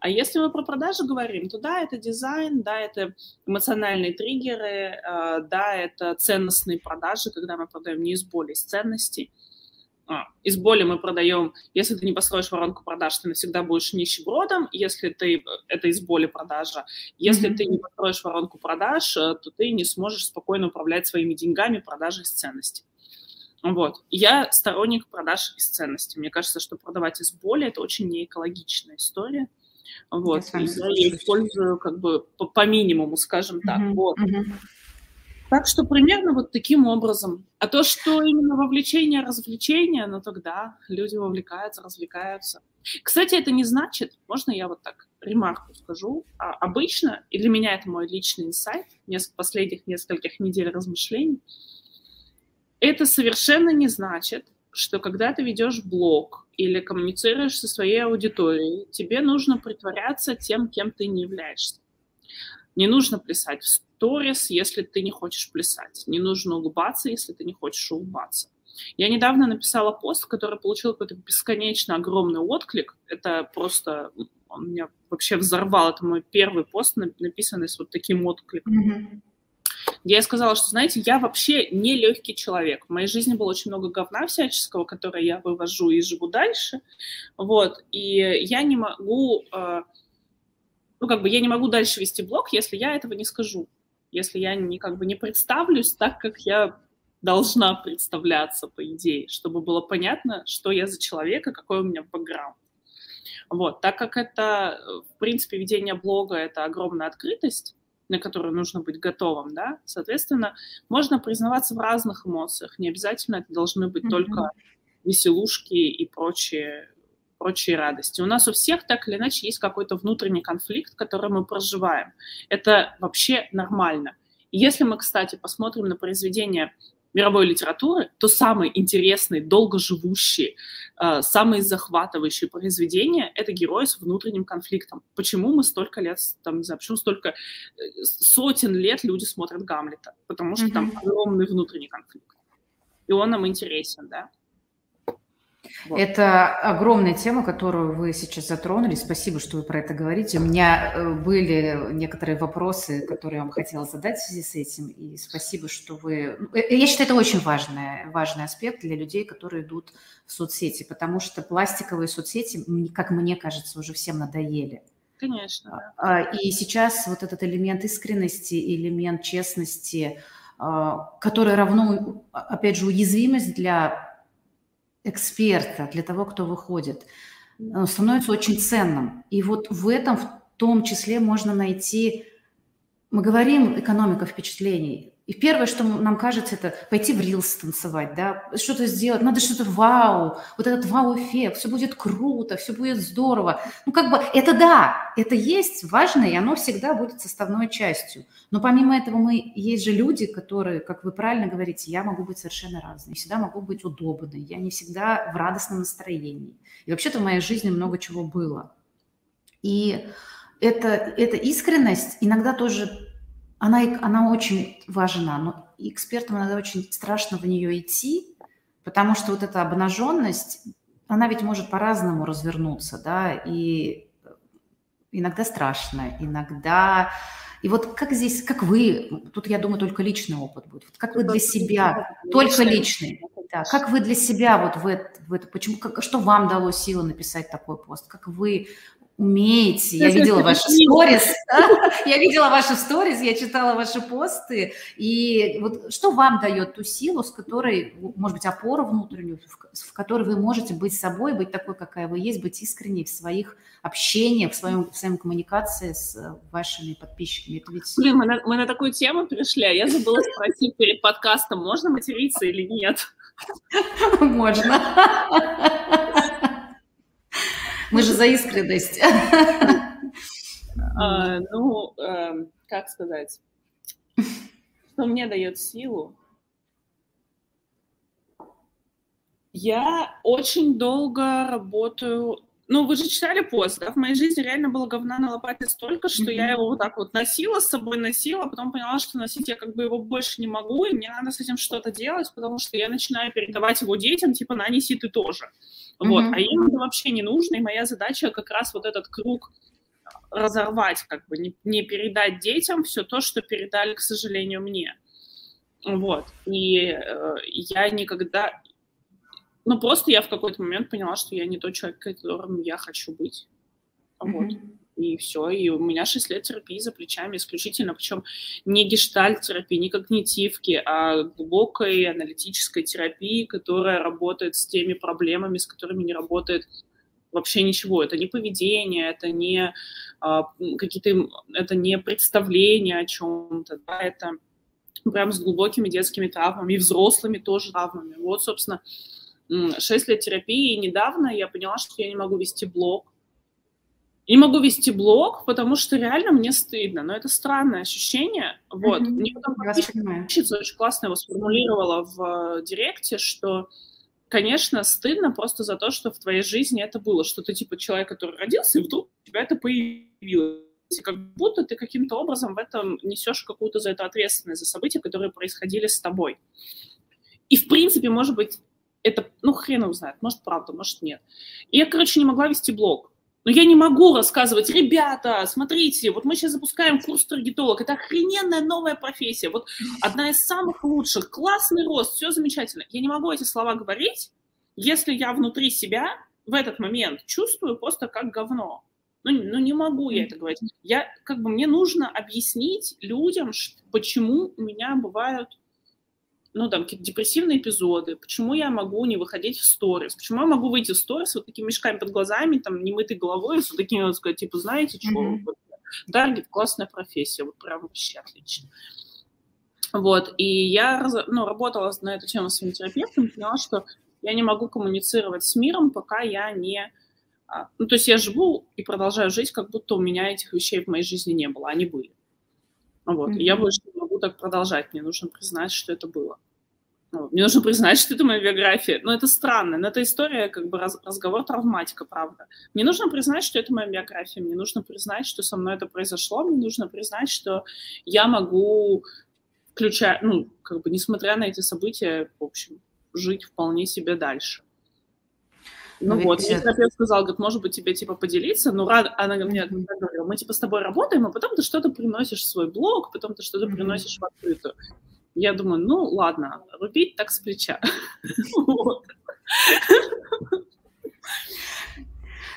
А если мы про продажи говорим, то да, это дизайн, да, это эмоциональные триггеры, а, да, это ценностные продажи, когда мы продаем не из боли, из ценностей. А, из боли мы продаем, если ты не построишь воронку продаж, ты навсегда будешь нищебродом, если ты, это из боли продажа, если mm-hmm. ты не построишь воронку продаж, э, то ты не сможешь спокойно управлять своими деньгами, продажей из ценностей. Вот. Я сторонник продаж из ценностей. Мне кажется, что продавать из боли – это очень неэкологичная история. Вот. Я, я ее использую как бы по, по минимуму, скажем так. Mm-hmm. Вот. Mm-hmm. Так что примерно вот таким образом. А то, что именно вовлечение, развлечение, ну тогда люди вовлекаются, развлекаются. Кстати, это не значит, можно я вот так ремарку скажу, а обычно, и для меня это мой личный инсайт, несколько, последних нескольких недель размышлений, это совершенно не значит, что когда ты ведешь блог или коммуницируешь со своей аудиторией, тебе нужно притворяться тем, кем ты не являешься. Не нужно плясать в сторис, если ты не хочешь плясать. Не нужно улыбаться, если ты не хочешь улыбаться. Я недавно написала пост, который получил какой-то бесконечно огромный отклик. Это просто он меня вообще взорвал. Это мой первый пост, написанный с вот таким откликом. Mm-hmm. Я сказала, что, знаете, я вообще не легкий человек. В моей жизни было очень много говна всяческого, которое я вывожу и живу дальше. Вот. И я не могу э, ну, как бы я не могу дальше вести блог, если я этого не скажу, если я не, как бы не представлюсь так, как я должна представляться, по идее, чтобы было понятно, что я за человек и какой у меня бэкграунд. Вот, так как это, в принципе, ведение блога – это огромная открытость, на которую нужно быть готовым, да, соответственно, можно признаваться в разных эмоциях, не обязательно это должны быть mm-hmm. только веселушки и прочие прочие радости. У нас у всех так или иначе есть какой-то внутренний конфликт, который мы проживаем. Это вообще нормально. И если мы, кстати, посмотрим на произведения мировой литературы, то самые интересные, долгоживущие, э, самые захватывающие произведения – это герои с внутренним конфликтом. Почему мы столько лет, там, не знаю, почему столько э, сотен лет люди смотрят Гамлета? Потому что mm-hmm. там огромный внутренний конфликт. И он нам интересен, да. Вот. Это огромная тема, которую вы сейчас затронули. Спасибо, что вы про это говорите. У меня э, были некоторые вопросы, которые я вам хотела задать в связи с этим. И спасибо, что вы... Ну, э, я считаю, это очень важный, важный аспект для людей, которые идут в соцсети, потому что пластиковые соцсети, как мне кажется, уже всем надоели. Конечно. А, и сейчас вот этот элемент искренности, элемент честности, а, который равно, опять же, уязвимость для эксперта, для того, кто выходит, становится очень ценным. И вот в этом в том числе можно найти, мы говорим экономика впечатлений, и первое, что нам кажется, это пойти в рилс танцевать, да, что-то сделать, надо что-то вау, вот этот вау-эффект, все будет круто, все будет здорово. Ну, как бы, это да, это есть важно, и оно всегда будет составной частью. Но помимо этого мы, есть же люди, которые, как вы правильно говорите, я могу быть совершенно разной, всегда могу быть удобной, я не всегда в радостном настроении. И вообще-то в моей жизни много чего было. И это, эта искренность иногда тоже она, она очень важна, но экспертам иногда очень страшно в нее идти, потому что вот эта обнаженность, она ведь может по-разному развернуться, да, и иногда страшно, иногда... И вот как здесь, как вы, тут, я думаю, только личный опыт будет, вот как вы для себя Только личные. Да. Как вы для себя вот в это, в это почему, как, что вам дало силы написать такой пост? Как вы умеете. Я видела (laughs) ваши сторис, (laughs) я видела ваши сторис, я читала ваши посты. И вот что вам дает ту силу, с которой, может быть, опору внутреннюю, в которой вы можете быть собой, быть такой, какая вы есть, быть искренней в своих общениях, в, своем, в своей коммуникации с вашими подписчиками. Это ведь... Блин, мы на, мы на такую тему перешли, а я забыла спросить перед подкастом, можно материться или нет? (laughs) Можно. Мы же за искренность. А, ну, эм, как сказать? Что мне дает силу? Я очень долго работаю ну, вы же читали пост, да? В моей жизни реально было говна на лопате столько, что mm-hmm. я его вот так вот носила с собой, носила, а потом поняла, что носить я как бы его больше не могу, и мне надо с этим что-то делать, потому что я начинаю передавать его детям, типа, на, неси ты тоже. Mm-hmm. Вот, а им это вообще не нужно, и моя задача как раз вот этот круг разорвать, как бы не, не передать детям все то, что передали, к сожалению, мне. Вот. И э, я никогда, ну, просто я в какой-то момент поняла, что я не тот человек, которым я хочу быть. Вот. Mm-hmm. И все. И у меня 6 лет терапии за плечами исключительно, причем не гештальт-терапии, не когнитивки, а глубокой аналитической терапии, которая работает с теми проблемами, с которыми не работает вообще ничего. Это не поведение, это не а, какие-то, это не представления о чем-то, да, это прям с глубокими детскими травмами, и взрослыми тоже травмами. Вот, собственно, 6 лет терапии, и недавно я поняла, что я не могу вести блог. Не могу вести блог, потому что реально мне стыдно. Но это странное ощущение. Вот. Mm-hmm. Мне потом подписчица очень классно его сформулировала в э, директе, что, конечно, стыдно просто за то, что в твоей жизни это было. Что ты типа человек, который родился, и вдруг у тебя это появилось. Как будто ты каким-то образом в этом несешь какую-то за это ответственность, за события, которые происходили с тобой. И, в принципе, может быть, это, ну, хрен его знает, может, правда, может, нет. И я, короче, не могла вести блог. Но я не могу рассказывать, ребята, смотрите, вот мы сейчас запускаем курс таргетолог, это охрененная новая профессия, вот одна из самых лучших, классный рост, все замечательно. Я не могу эти слова говорить, если я внутри себя в этот момент чувствую просто как говно. Ну, ну не могу я это говорить. Я, как бы, мне нужно объяснить людям, почему у меня бывают ну, там, какие-то депрессивные эпизоды, почему я могу не выходить в сторис, почему я могу выйти в сторис вот такими мешками под глазами, там, немытой головой, с вот такими, вот, сказать, типа, знаете, что, mm-hmm. таргет, классная профессия, вот прям вообще отлично. Вот, и я, ну, работала на эту тему с своим терапевтом, поняла, что я не могу коммуницировать с миром, пока я не... А, ну, то есть я живу и продолжаю жить, как будто у меня этих вещей в моей жизни не было, они были. Вот, mm-hmm. и я больше могу так продолжать, мне нужно признать, что это было. Ну, мне нужно признать, что это моя биография. Но это странно, но это история, как бы раз, разговор травматика, правда. Мне нужно признать, что это моя биография, мне нужно признать, что со мной это произошло, мне нужно признать, что я могу включать, ну, как бы, несмотря на эти события, в общем, жить вполне себе дальше. Ну, ну вот, и терапевт сказал, говорит, может быть, тебе, типа, поделиться, ну, рад, она мне говорила, мы, типа, с тобой работаем, а потом ты что-то приносишь в свой блог, потом ты что-то приносишь в открытую. Я думаю, ну ладно, рубить так с плеча. (laughs)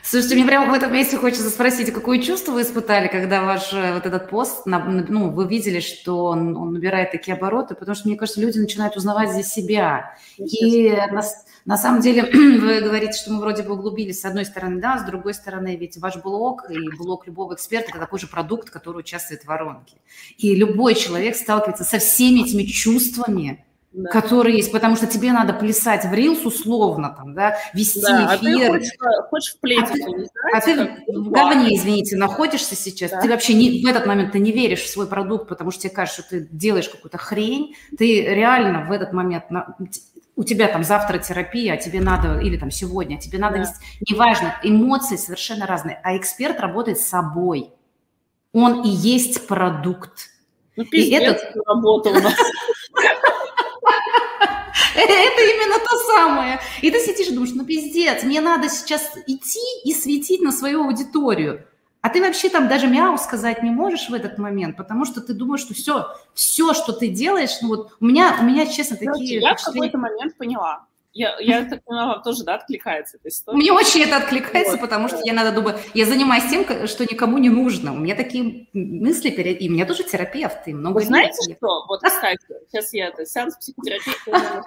Слушайте, мне прямо в этом месте хочется спросить, какое чувство вы испытали, когда ваш э, вот этот пост, ну, вы видели, что он, он набирает такие обороты, потому что, мне кажется, люди начинают узнавать здесь себя. И на, на самом деле (clears throat) вы говорите, что мы вроде бы углубились с одной стороны, да, с другой стороны, ведь ваш блог и блог любого эксперта – это такой же продукт, который участвует в воронке. И любой человек сталкивается со всеми этими чувствами, да. которые есть, потому что тебе надо плясать в рилс условно, там, да, вести да, эфир. А ты хочешь, хочешь в плете. А ты, а ты в говне, извините, находишься сейчас. Да. Ты вообще не, в этот момент ты не веришь в свой продукт, потому что тебе кажется, что ты делаешь какую-то хрень. Ты реально в этот момент у тебя там завтра терапия, а тебе надо, или там сегодня, а тебе надо да. вести, неважно, эмоции совершенно разные, а эксперт работает с собой. Он и есть продукт. Ну, пиздец, и этот... работа у нас. Это именно то самое. И ты сидишь и думаешь, ну пиздец, мне надо сейчас идти и светить на свою аудиторию. А ты вообще там даже мяу сказать не можешь в этот момент, потому что ты думаешь, что все, все, что ты делаешь, ну вот у меня, у меня, честно, такие... Я в какой-то момент поняла, я, я так понимаю, вам тоже, да, откликается эта история? Мне очень это откликается, вот. потому что я надо думать, я занимаюсь тем, что никому не нужно. У меня такие мысли, перед... и у меня тоже терапевт, и много Вы знаете лет. что? Вот, кстати, сейчас я это, сеанс психотерапии, когда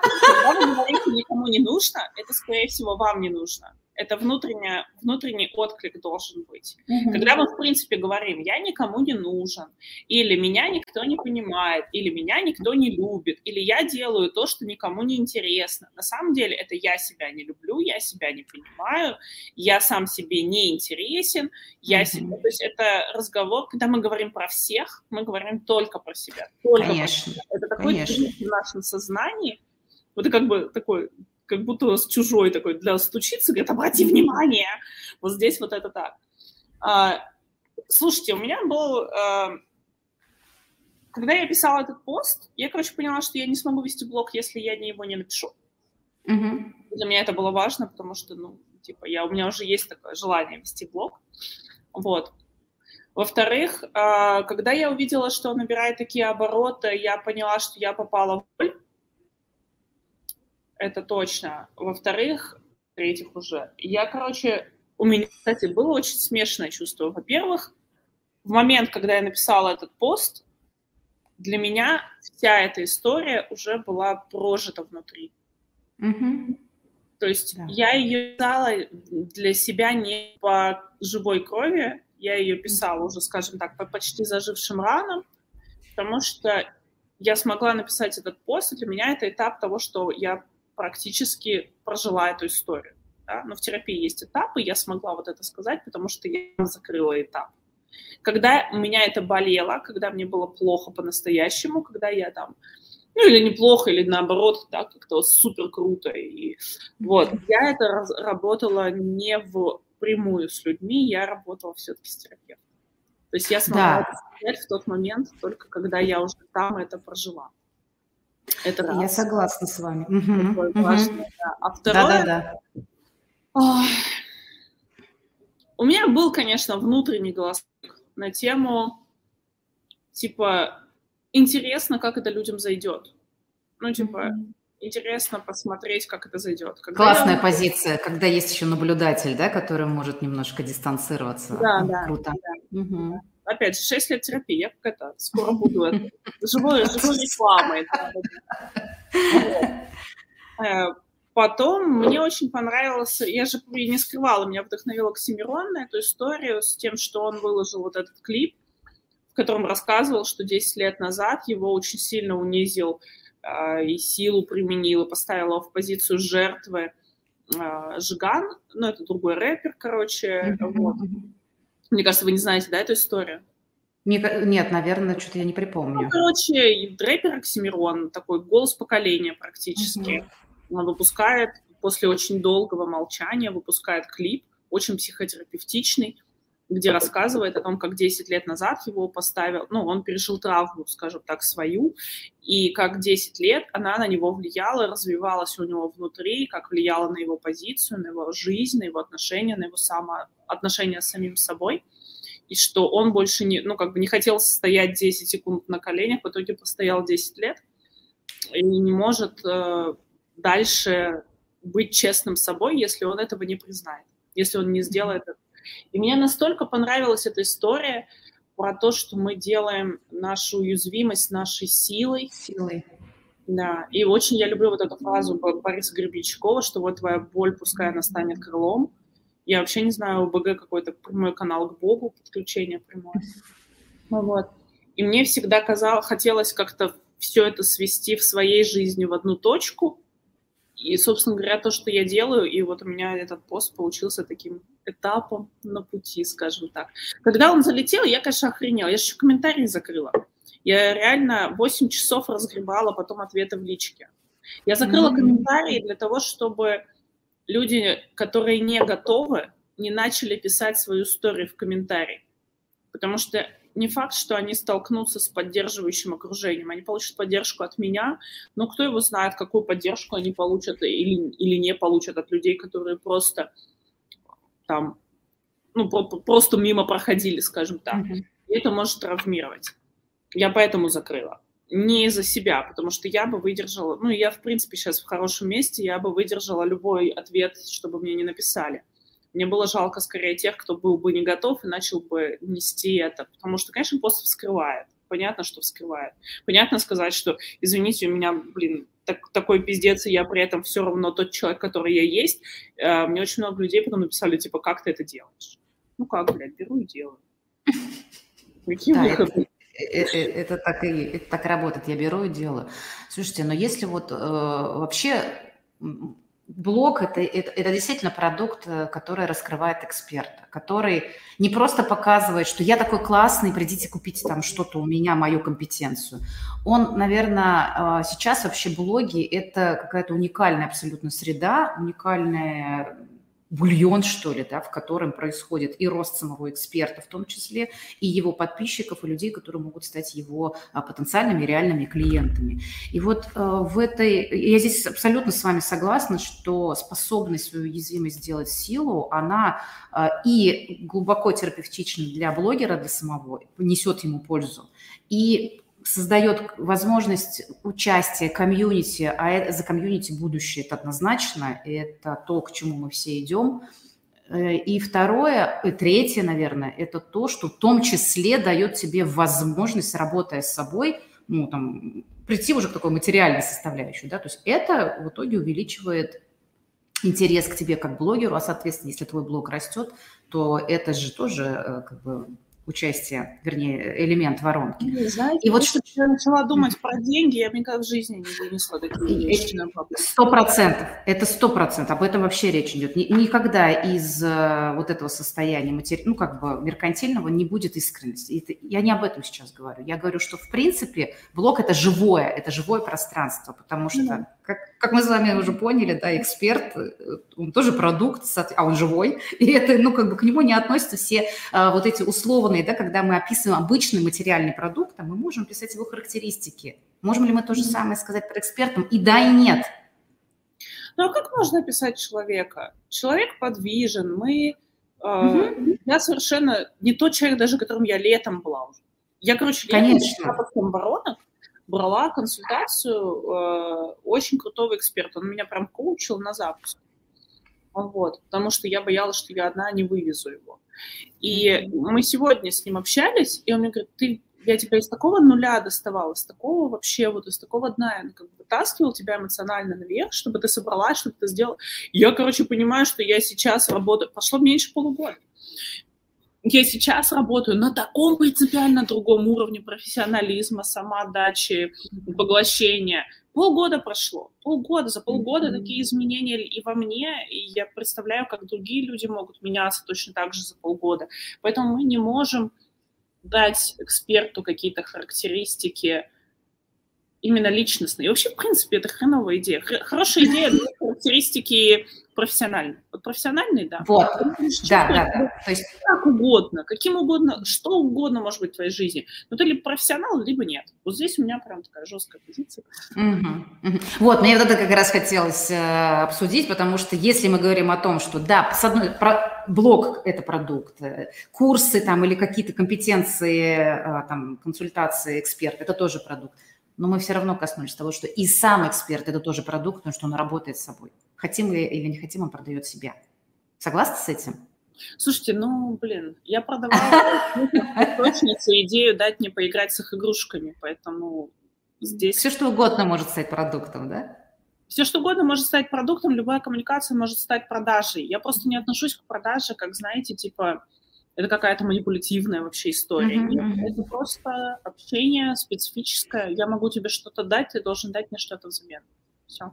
вы говорите, никому не нужно, это, скорее всего, вам не нужно это внутренняя, внутренний отклик должен быть. Mm-hmm. Когда мы, в принципе, говорим, я никому не нужен, или меня никто не понимает, или меня никто не любит, или я делаю то, что никому не интересно. На самом деле это я себя не люблю, я себя не понимаю, я сам себе не интересен, я mm-hmm. себя... То есть это разговор, когда мы говорим про всех, мы говорим только про себя. Только Конечно. Про себя. Это такой Конечно. в нашем сознании, вот это как бы такой как будто с чужой такой для стучиться, говорит, обрати внимание. Вот здесь вот это так. А, слушайте, у меня был... А, когда я писала этот пост, я, короче, поняла, что я не смогу вести блог, если я его не напишу. Mm-hmm. Для меня это было важно, потому что, ну, типа, я, у меня уже есть такое желание вести блог. Вот. Во-вторых, а, когда я увидела, что он набирает такие обороты, я поняла, что я попала в боль это точно. Во-вторых, третьих уже, я, короче, у меня, кстати, было очень смешанное чувство. Во-первых, в момент, когда я написала этот пост, для меня вся эта история уже была прожита внутри. Mm-hmm. То есть да. я ее писала для себя не по живой крови, я ее писала уже, скажем так, по почти зажившим ранам, потому что я смогла написать этот пост, и для меня это этап того, что я практически прожила эту историю. Да? Но в терапии есть этапы, я смогла вот это сказать, потому что я закрыла этап. Когда у меня это болело, когда мне было плохо по-настоящему, когда я там, ну или неплохо, или наоборот, да, как-то супер круто. И вот, я это раз, работала не в прямую с людьми, я работала все-таки с терапевтом. То есть я смогла да. это сказать в тот момент, только когда я уже там это прожила. Это раз. Я согласна с вами. Угу, угу. Да. А второе... Да, да, да. У меня был, конечно, внутренний голос на тему, типа, интересно, как это людям зайдет. Ну, типа, интересно посмотреть, как это зайдет. Когда Классная я... позиция, когда есть еще наблюдатель, да, который может немножко дистанцироваться. Да, да. Круто. Да. Угу опять же, 6 лет терапии, я это, скоро буду живой, живой рекламой. Э, потом мне очень понравилось, я же не скрывала, меня вдохновила Оксимирон на эту историю с тем, что он выложил вот этот клип, в котором рассказывал, что 10 лет назад его очень сильно унизил э, и силу применил, и поставил его в позицию жертвы э, Жиган, ну, это другой рэпер, короче, вот. Мне кажется, вы не знаете, да, эту историю? Нет, наверное, что-то я не припомню. Ну, короче, рэпер Оксимирон, такой голос поколения практически. Угу. Он выпускает, после очень долгого молчания, выпускает клип, очень психотерапевтичный, где рассказывает о том, как 10 лет назад его поставил, ну, он пережил травму, скажем так, свою, и как 10 лет она на него влияла, развивалась у него внутри, как влияла на его позицию, на его жизнь, на его отношения, на его самоотношения с самим собой, и что он больше не, ну, как бы не хотел стоять 10 секунд на коленях, в итоге постоял 10 лет, и не может э, дальше быть честным собой, если он этого не признает, если он не сделает это и мне настолько понравилась эта история про то, что мы делаем нашу уязвимость нашей силой. Силой. Да, и очень я люблю вот эту фразу Бориса Гребенщикова, что вот твоя боль, пускай она станет крылом. Я вообще не знаю, у БГ какой-то прямой канал к Богу, подключение прямое. Ну вот. И мне всегда казалось, хотелось как-то все это свести в своей жизни в одну точку. И, собственно говоря, то, что я делаю, и вот у меня этот пост получился таким этапом на пути, скажем так. Когда он залетел, я, конечно, охренела. Я еще комментарии закрыла. Я реально 8 часов разгребала потом ответы в личке. Я закрыла mm-hmm. комментарии для того, чтобы люди, которые не готовы, не начали писать свою историю в комментарии. Потому что не факт, что они столкнутся с поддерживающим окружением. Они получат поддержку от меня, но кто его знает, какую поддержку они получат или, или не получат от людей, которые просто там ну, просто мимо проходили, скажем так. Mm-hmm. И это может травмировать. Я поэтому закрыла. Не из-за себя, потому что я бы выдержала, ну, я, в принципе, сейчас в хорошем месте, я бы выдержала любой ответ, чтобы мне не написали. Мне было жалко скорее тех, кто был бы не готов и начал бы нести это, потому что, конечно, пост вскрывает. Понятно, что вскрывает. Понятно сказать, что, извините, у меня, блин, так, такой пиздец, и я при этом все равно тот человек, который я есть. Э, мне очень много людей потом написали, типа, как ты это делаешь? Ну как, блядь, беру и делаю. (laughs) Какие да, выходы? Это, это, это, так и, это так работает, я беру и делаю. Слушайте, но если вот э, вообще блог это, это, это действительно продукт, э, который раскрывает эксперта, который не просто показывает, что я такой классный, придите купить там что-то у меня, мою компетенцию. Он, наверное, э, сейчас вообще блоги – это какая-то уникальная абсолютно среда, уникальная бульон, что ли, да, в котором происходит и рост самого эксперта в том числе, и его подписчиков, и людей, которые могут стать его а, потенциальными реальными клиентами. И вот э, в этой, я здесь абсолютно с вами согласна, что способность свою уязвимость сделать силу, она э, и глубоко терапевтична для блогера, для самого, несет ему пользу, и создает возможность участия комьюнити, а за комьюнити будущее это однозначно, это то, к чему мы все идем. Э, и второе, и третье, наверное, это то, что в том числе дает тебе возможность, работая с собой, ну, там, прийти уже к такой материальной составляющей, да, то есть это в итоге увеличивает интерес к тебе как блогеру, а, соответственно, если твой блог растет, то это же тоже э, как бы участие, вернее, элемент воронки. Не, знаете, и вот что я начала думать про деньги, я бы никогда в жизни не вынесла такие вещи на Сто процентов. Это сто процентов. Об этом вообще речь идет. Никогда из э, вот этого состояния матери... ну, как бы меркантильного не будет искренности. Я не об этом сейчас говорю. Я говорю, что в принципе блог это живое, это живое пространство, потому что mm-hmm как, как мы с вами уже поняли, да, эксперт, э, он тоже продукт, а он живой, и это, ну, как бы к нему не относятся все а, вот эти условные, да, когда мы описываем обычный материальный продукт, а мы можем писать его характеристики. Можем ли мы то же самое сказать про экспертом? И да, и нет. Ну, а как можно описать человека? Человек подвижен, мы... Угу. Я совершенно не тот человек, даже которым я летом была уже. Я, короче, летом Конечно. воронок, брала консультацию э, очень крутого эксперта. Он меня прям коучил на запуск. Вот, потому что я боялась, что я одна не вывезу его. И мы сегодня с ним общались, и он мне говорит, ты, я тебя из такого нуля доставала, из такого вообще, вот из такого дна, я как бы вытаскивал тебя эмоционально наверх, чтобы ты собралась, чтобы ты сделала. Я, короче, понимаю, что я сейчас работаю, прошло меньше полугода я сейчас работаю на таком принципиально другом уровне профессионализма, самоотдачи, поглощения. Полгода прошло, полгода, за полгода mm-hmm. такие изменения и во мне, и я представляю, как другие люди могут меняться точно так же за полгода. Поэтому мы не можем дать эксперту какие-то характеристики именно личностные. И вообще, в принципе, это хреновая идея. Хорошая идея — характеристики профессиональный. Вот профессиональный, да. Вот, да, да, да. То есть как угодно, каким угодно, что угодно может быть в твоей жизни. Но ты либо профессионал, либо нет. Вот здесь у меня прям такая жесткая позиция. Угу, угу. Вот, мне вот это как раз хотелось э, обсудить, потому что если мы говорим о том, что да, с одной, про, блог – это продукт, э, курсы там или какие-то компетенции, э, там, консультации эксперта – это тоже продукт но мы все равно коснулись того, что и сам эксперт – это тоже продукт, потому что он работает с собой. Хотим мы или не хотим, он продает себя. Согласны с этим? Слушайте, ну, блин, я продавала точнице идею дать мне поиграть с их игрушками, поэтому здесь... Все, что угодно может стать продуктом, да? Все, что угодно может стать продуктом, любая коммуникация может стать продажей. Я просто не отношусь к продаже, как, знаете, типа, это какая-то манипулятивная вообще история. Mm-hmm. Нет, это просто общение специфическое. Я могу тебе что-то дать, ты должен дать мне что-то взамен. Все.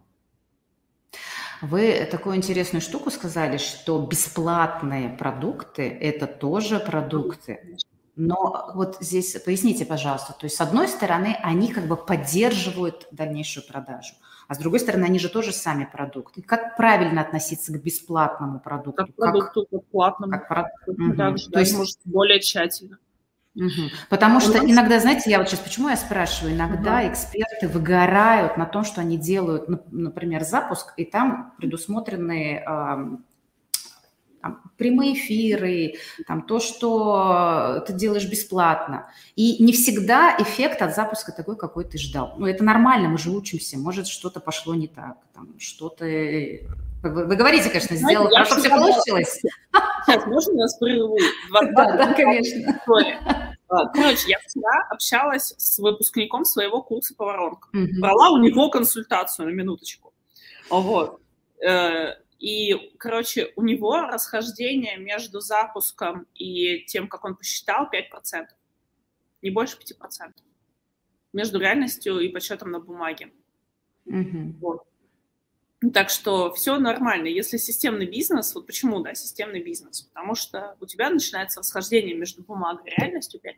Вы такую интересную штуку сказали, что бесплатные продукты – это тоже продукты. Но вот здесь поясните, пожалуйста, то есть с одной стороны они как бы поддерживают дальнейшую продажу, а с другой стороны они же тоже сами продукты. Как правильно относиться к бесплатному продукту? Как к продукту, как, платному. Как, как, угу. Также, то да, есть может более тщательно. Угу. Потому что иногда, знаете, я вот сейчас почему я спрашиваю, иногда угу. эксперты выгорают на том, что они делают, например, запуск, и там предусмотрены там, прямые эфиры, там, то, что ты делаешь бесплатно. И не всегда эффект от запуска такой, какой ты ждал. Ну, это нормально, мы же учимся. Может, что-то пошло не так, там, что-то... Вы, вы говорите, конечно, сделала хорошо, все получилось. (laughs) Сейчас, можно я прерву? (laughs) Да, да, конечно. (laughs) Короче, я вчера общалась с выпускником своего курса по воронкам. Брала у него консультацию на минуточку. Вот. И, короче, у него расхождение между запуском и тем, как он посчитал, 5%. Не больше 5%. Между реальностью и подсчетом на бумаге. Угу. Вот. Так что все нормально. Если системный бизнес, вот почему, да, системный бизнес? Потому что у тебя начинается расхождение между бумагой и реальностью 5%.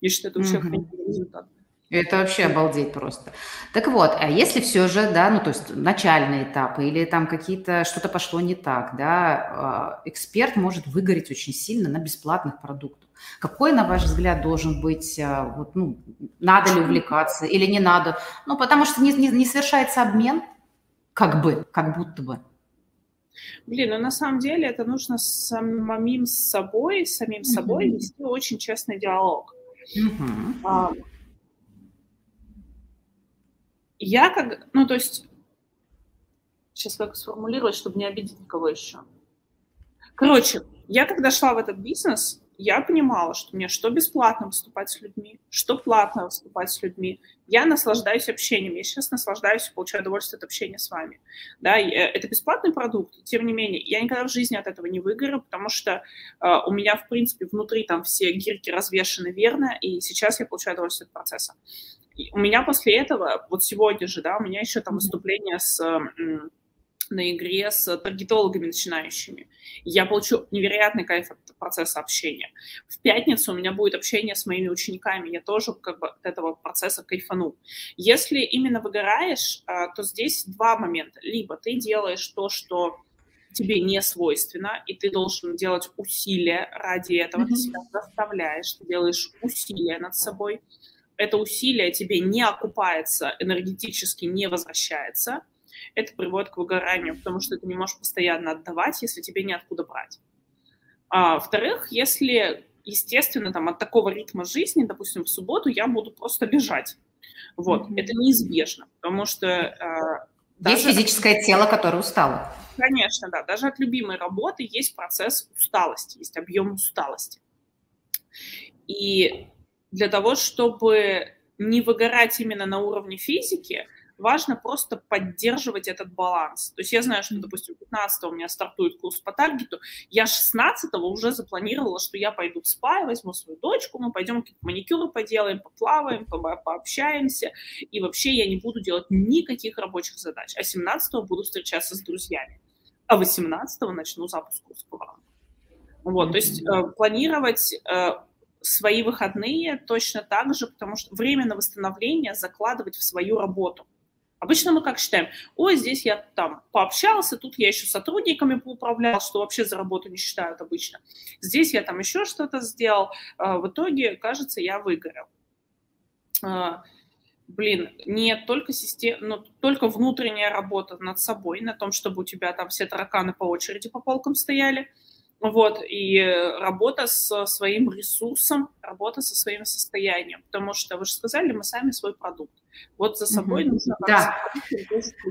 Я считаю, это вообще mm-hmm. результат. Это вообще обалдеть просто. Так вот, а если все же, да, ну то есть начальные этапы или там какие-то, что-то пошло не так, да, а, эксперт может выгореть очень сильно на бесплатных продуктах. Какой, на ваш взгляд, должен быть, а, вот, ну, надо ли увлекаться или не надо? Ну, потому что не, не, не совершается обмен, как бы, как будто бы. Блин, ну на самом деле это нужно самим собой, самим собой mm-hmm. вести очень честный диалог. Mm-hmm. А, я как, ну то есть, сейчас как сформулировать, чтобы не обидеть никого еще. Короче, я когда шла в этот бизнес, я понимала, что мне что бесплатно выступать с людьми, что платно выступать с людьми. Я наслаждаюсь общением. Я сейчас наслаждаюсь и получаю удовольствие от общения с вами. Да, э, это бесплатный продукт, тем не менее, я никогда в жизни от этого не выиграю, потому что э, у меня, в принципе, внутри там все гирки развешаны верно, и сейчас я получаю удовольствие от процесса. И у меня после этого, вот сегодня же, да, у меня еще там выступление с на игре с таргетологами начинающими. Я получу невероятный кайф от процесса общения. В пятницу у меня будет общение с моими учениками. Я тоже как бы от этого процесса кайфану. Если именно выгораешь, а, то здесь два момента. Либо ты делаешь то, что тебе не свойственно, и ты должен делать усилия ради этого, mm-hmm. ты себя заставляешь, ты делаешь усилия над собой. Это усилие тебе не окупается, энергетически не возвращается – это приводит к выгоранию, потому что ты не можешь постоянно отдавать, если тебе неоткуда брать. А, во-вторых, если, естественно, там, от такого ритма жизни, допустим, в субботу я буду просто лежать. Вот, mm-hmm. это неизбежно, потому что... Есть даже... физическое тело, которое устало. Конечно, да. Даже от любимой работы есть процесс усталости, есть объем усталости. И для того, чтобы не выгорать именно на уровне физики, важно просто поддерживать этот баланс. То есть я знаю, что, допустим, 15 у меня стартует курс по таргету, я 16 уже запланировала, что я пойду в спа, возьму свою дочку, мы пойдем какие-то маникюры поделаем, поплаваем, по пообщаемся, и вообще я не буду делать никаких рабочих задач. А 17 буду встречаться с друзьями, а 18 начну запуск курса по Вот, то есть э, планировать э, свои выходные точно так же, потому что время на восстановление закладывать в свою работу. Обычно мы как считаем, ой, здесь я там пообщался, тут я еще сотрудниками поуправлял, что вообще за работу не считают обычно. Здесь я там еще что-то сделал. А, в итоге, кажется, я выгорел. А, блин, не только система, но только внутренняя работа над собой, на том, чтобы у тебя там все тараканы по очереди по полкам стояли – вот, и работа со своим ресурсом, работа со своим состоянием, потому что, вы же сказали, мы сами свой продукт. Вот за собой угу. нужно... Да,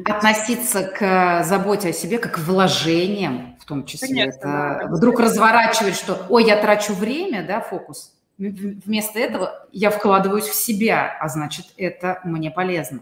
относиться к заботе о себе как к вложениям, в том числе. Конечно, Это да, вдруг разворачивать, что, ой, я трачу время, да, фокус. Вместо этого я вкладываюсь в себя, а значит, это мне полезно.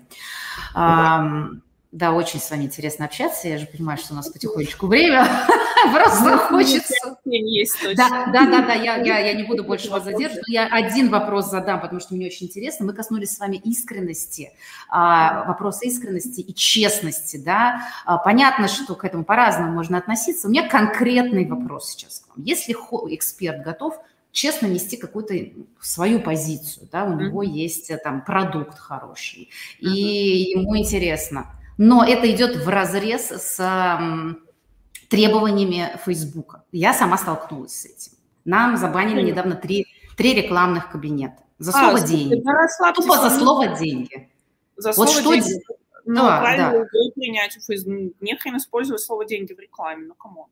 Да. Да, очень с вами интересно общаться. Я же понимаю, что у нас потихонечку время. (laughs) Просто ну, хочется. Есть да, да, да, да. Я, я, я не (laughs) буду больше вас задерживать. Я один вопрос задам, потому что мне очень интересно. Мы коснулись с вами искренности, а, вопроса искренности и честности, да. А, понятно, что к этому по-разному можно относиться. У меня конкретный вопрос сейчас к вам. Если эксперт готов честно нести какую-то свою позицию, да, у него есть э, там продукт хороший, и ему интересно – но это идет в разрез с требованиями Фейсбука. Я сама столкнулась с этим. Нам забанили недавно три, три рекламных кабинета. За а, слово деньги. Да, Тупо за слово деньги. За вот слово что деньги. Ну, да, правильно да. принять у Фейсбука. Не хрен использовать слово деньги в рекламе, ну come on.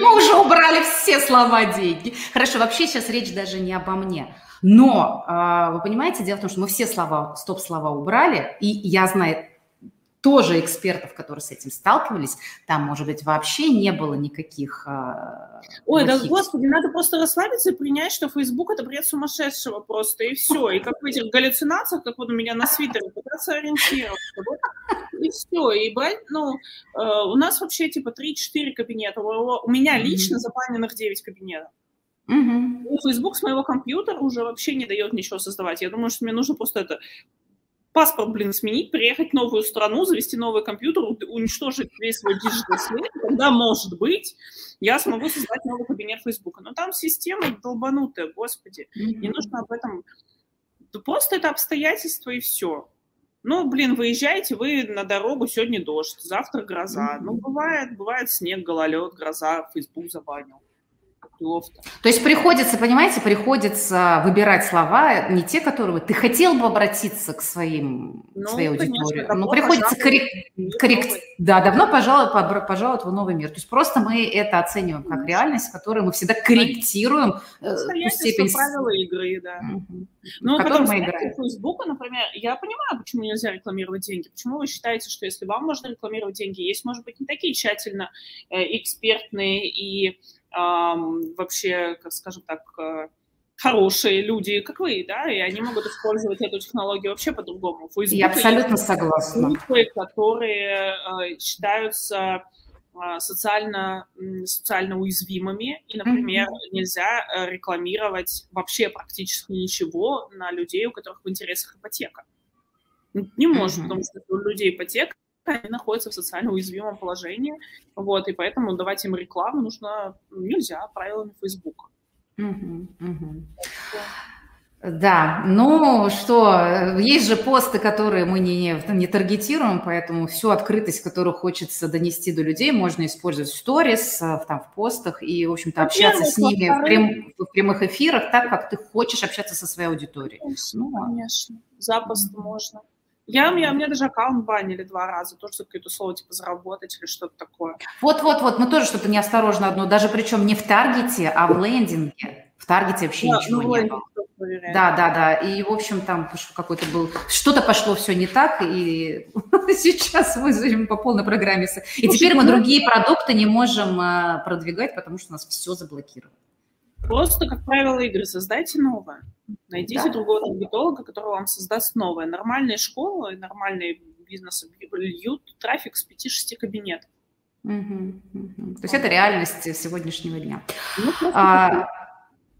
Мы уже убрали все слова деньги. Хорошо, вообще сейчас речь даже не обо мне. Но, а, вы понимаете, дело в том, что мы все слова, стоп-слова убрали, и я знаю тоже экспертов, которые с этим сталкивались, там, может быть, вообще не было никаких... Э, Ой, да, господи, надо просто расслабиться и принять, что Facebook – это бред сумасшедшего просто, и все. И как в этих галлюцинациях, как вот у меня на свитере, пытаться ориентироваться. Вот. И все. И брать, ну, э, у нас вообще типа 3-4 кабинета. У меня лично mm-hmm. забаненных 9 кабинетов. Угу. Facebook с моего компьютера уже вообще не дает ничего создавать. Я думаю, что мне нужно просто это паспорт, блин, сменить, приехать в новую страну, завести новый компьютер, уничтожить весь свой digital след, тогда, может быть, я смогу создать новый кабинет Фейсбука. Но там система долбанутая, господи. Не нужно об этом... Просто это обстоятельства и все. Ну, блин, выезжаете вы на дорогу, сегодня дождь, завтра гроза. Ну, бывает, бывает снег, гололед, гроза, Фейсбук забанил. Лофта. То есть приходится, понимаете, приходится выбирать слова, не те, которые ты хотел бы обратиться к своим, ну, своей аудитории, конечно, но приходится корректировать. Коррек... Да, давно пожаловать, пожаловать в новый мир. То есть просто мы это оцениваем как реальность, которую мы всегда корректируем э, ту степень... правила игры, да. Угу. Ну, потом, мы играем. Фейсбука, например, я понимаю, почему нельзя рекламировать деньги. Почему вы считаете, что если вам можно рекламировать деньги, есть, может быть, не такие тщательно э, экспертные и вообще, как скажем так, э, хорошие люди, как вы, да, и они могут использовать эту технологию вообще по-другому. Я абсолютно согласна. Группы, которые э, считаются э, социально, социально уязвимыми, и, например, mm-hmm. нельзя рекламировать вообще практически ничего на людей, у которых в интересах ипотека. Не может, mm-hmm. потому что у людей ипотека они находятся в социально уязвимом положении, вот, и поэтому давать им рекламу нужно, нельзя, правилами Фейсбука. Да, ну что, есть же посты, которые мы не, не, не таргетируем, поэтому всю открытость, которую хочется донести до людей, можно использовать в сторис, э, там, в постах и, в общем-то, общаться с ними в, прям, в прямых эфирах так, как ты хочешь общаться со своей аудиторией. Конечно, ну, конечно. mm-hmm. можно. Я, меня, меня даже аккаунт банили два раза, тоже за какое-то слово типа заработать или что-то такое. Вот-вот-вот, мы тоже что-то неосторожно одно, даже причем не в таргете, а в лендинге. В таргете вообще да, ничего ну, не было. Да, да, да. И, в общем, там какой-то был... Что-то пошло все не так, и (laughs) сейчас мы по полной программе. И теперь мы ну другие продукты не можем а, продвигать, потому что у нас все заблокировано. Просто, как правило, игры создайте новое. Найдите да. другого таргетолога, который вам создаст новое. Нормальные школы, нормальные бизнесы льют трафик с 5-6 кабинетов. Угу, угу. То есть это реальность сегодняшнего дня. Ну, а,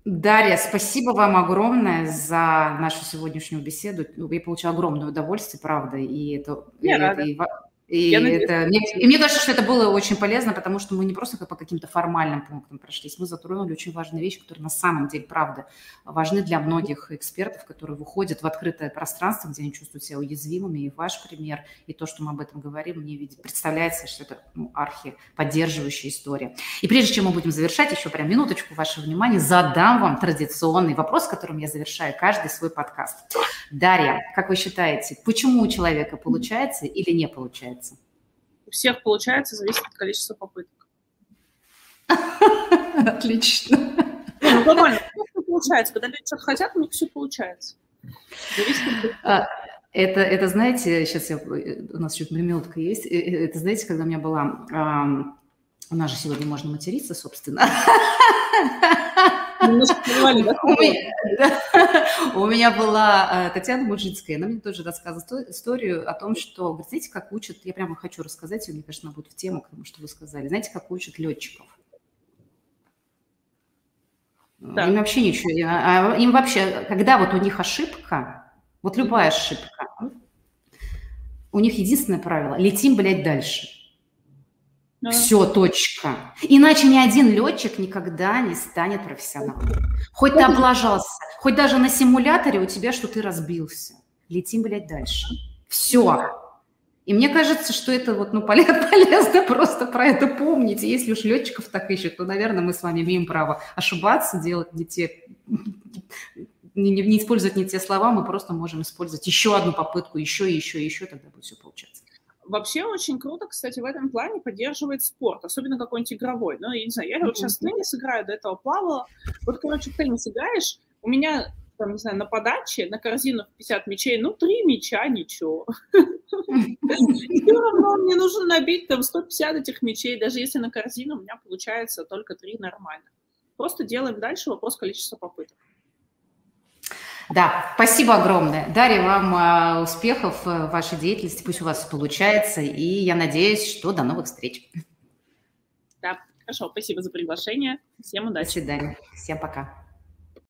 Дарья, спасибо вам огромное за нашу сегодняшнюю беседу. Я получила огромное удовольствие, правда, и это, Я и, рада. и, и, это, мне, и мне кажется, что это было очень полезно, потому что мы не просто по каким-то формальным пунктам прошлись, мы затронули очень важные вещи, которые на самом деле, правда, важны для многих экспертов, которые выходят в открытое пространство, где они чувствуют себя уязвимыми. И ваш пример, и то, что мы об этом говорим, мне представляется, что это ну, архи поддерживающая история. И прежде чем мы будем завершать, еще прям минуточку вашего внимания, задам вам традиционный вопрос, которым я завершаю каждый свой подкаст. Дарья, как вы считаете, почему у человека получается или не получается? Получается? У всех получается, зависит от количества попыток. (laughs) Отлично. Ну, нормально, получается. Когда люди что-то хотят, у них все получается. А, это, это, знаете, сейчас я, у нас еще минутка есть, э, э, это, знаете, когда у меня была, у нас же сегодня можно материться, собственно, (laughs) (laughs) У меня была э, Татьяна Мужицкая, она мне тоже рассказывала историю о том, что, говорит, знаете, как учат, я прямо хочу рассказать, мне кажется, она будет в тему, потому что вы сказали, знаете, как учат летчиков? Да. Им вообще ничего, а, а им вообще, когда вот у них ошибка, вот любая ошибка, у них единственное правило – летим, блядь, дальше. Да. Все, точка. Иначе ни один летчик никогда не станет профессионалом. Хоть ты облажался, хоть даже на симуляторе у тебя что ты разбился. Летим, блядь, дальше. Все. И мне кажется, что это вот, ну, (laughs) полезно просто про это помнить. И если уж летчиков так ищут, то, наверное, мы с вами имеем право ошибаться, делать не те, не, не, не использовать не те слова, мы просто можем использовать еще одну попытку, еще, еще, еще, тогда будет все получаться. Вообще очень круто, кстати, в этом плане поддерживает спорт, особенно какой-нибудь игровой. Ну, я не знаю, я вот сейчас теннис играю, до этого плавала. Вот, короче, в теннис играешь, у меня, там, не знаю, на подаче, на корзину в 50 мячей, ну, три мяча, ничего. Все равно мне нужно набить там 150 этих мячей, даже если на корзину у меня получается только три нормально. Просто делаем дальше, вопрос количества попыток. Да, спасибо огромное. Дарья, вам а, успехов в вашей деятельности, пусть у вас получается, и я надеюсь, что до новых встреч. Да, хорошо, спасибо за приглашение. Всем удачи. До свидания. Всем пока.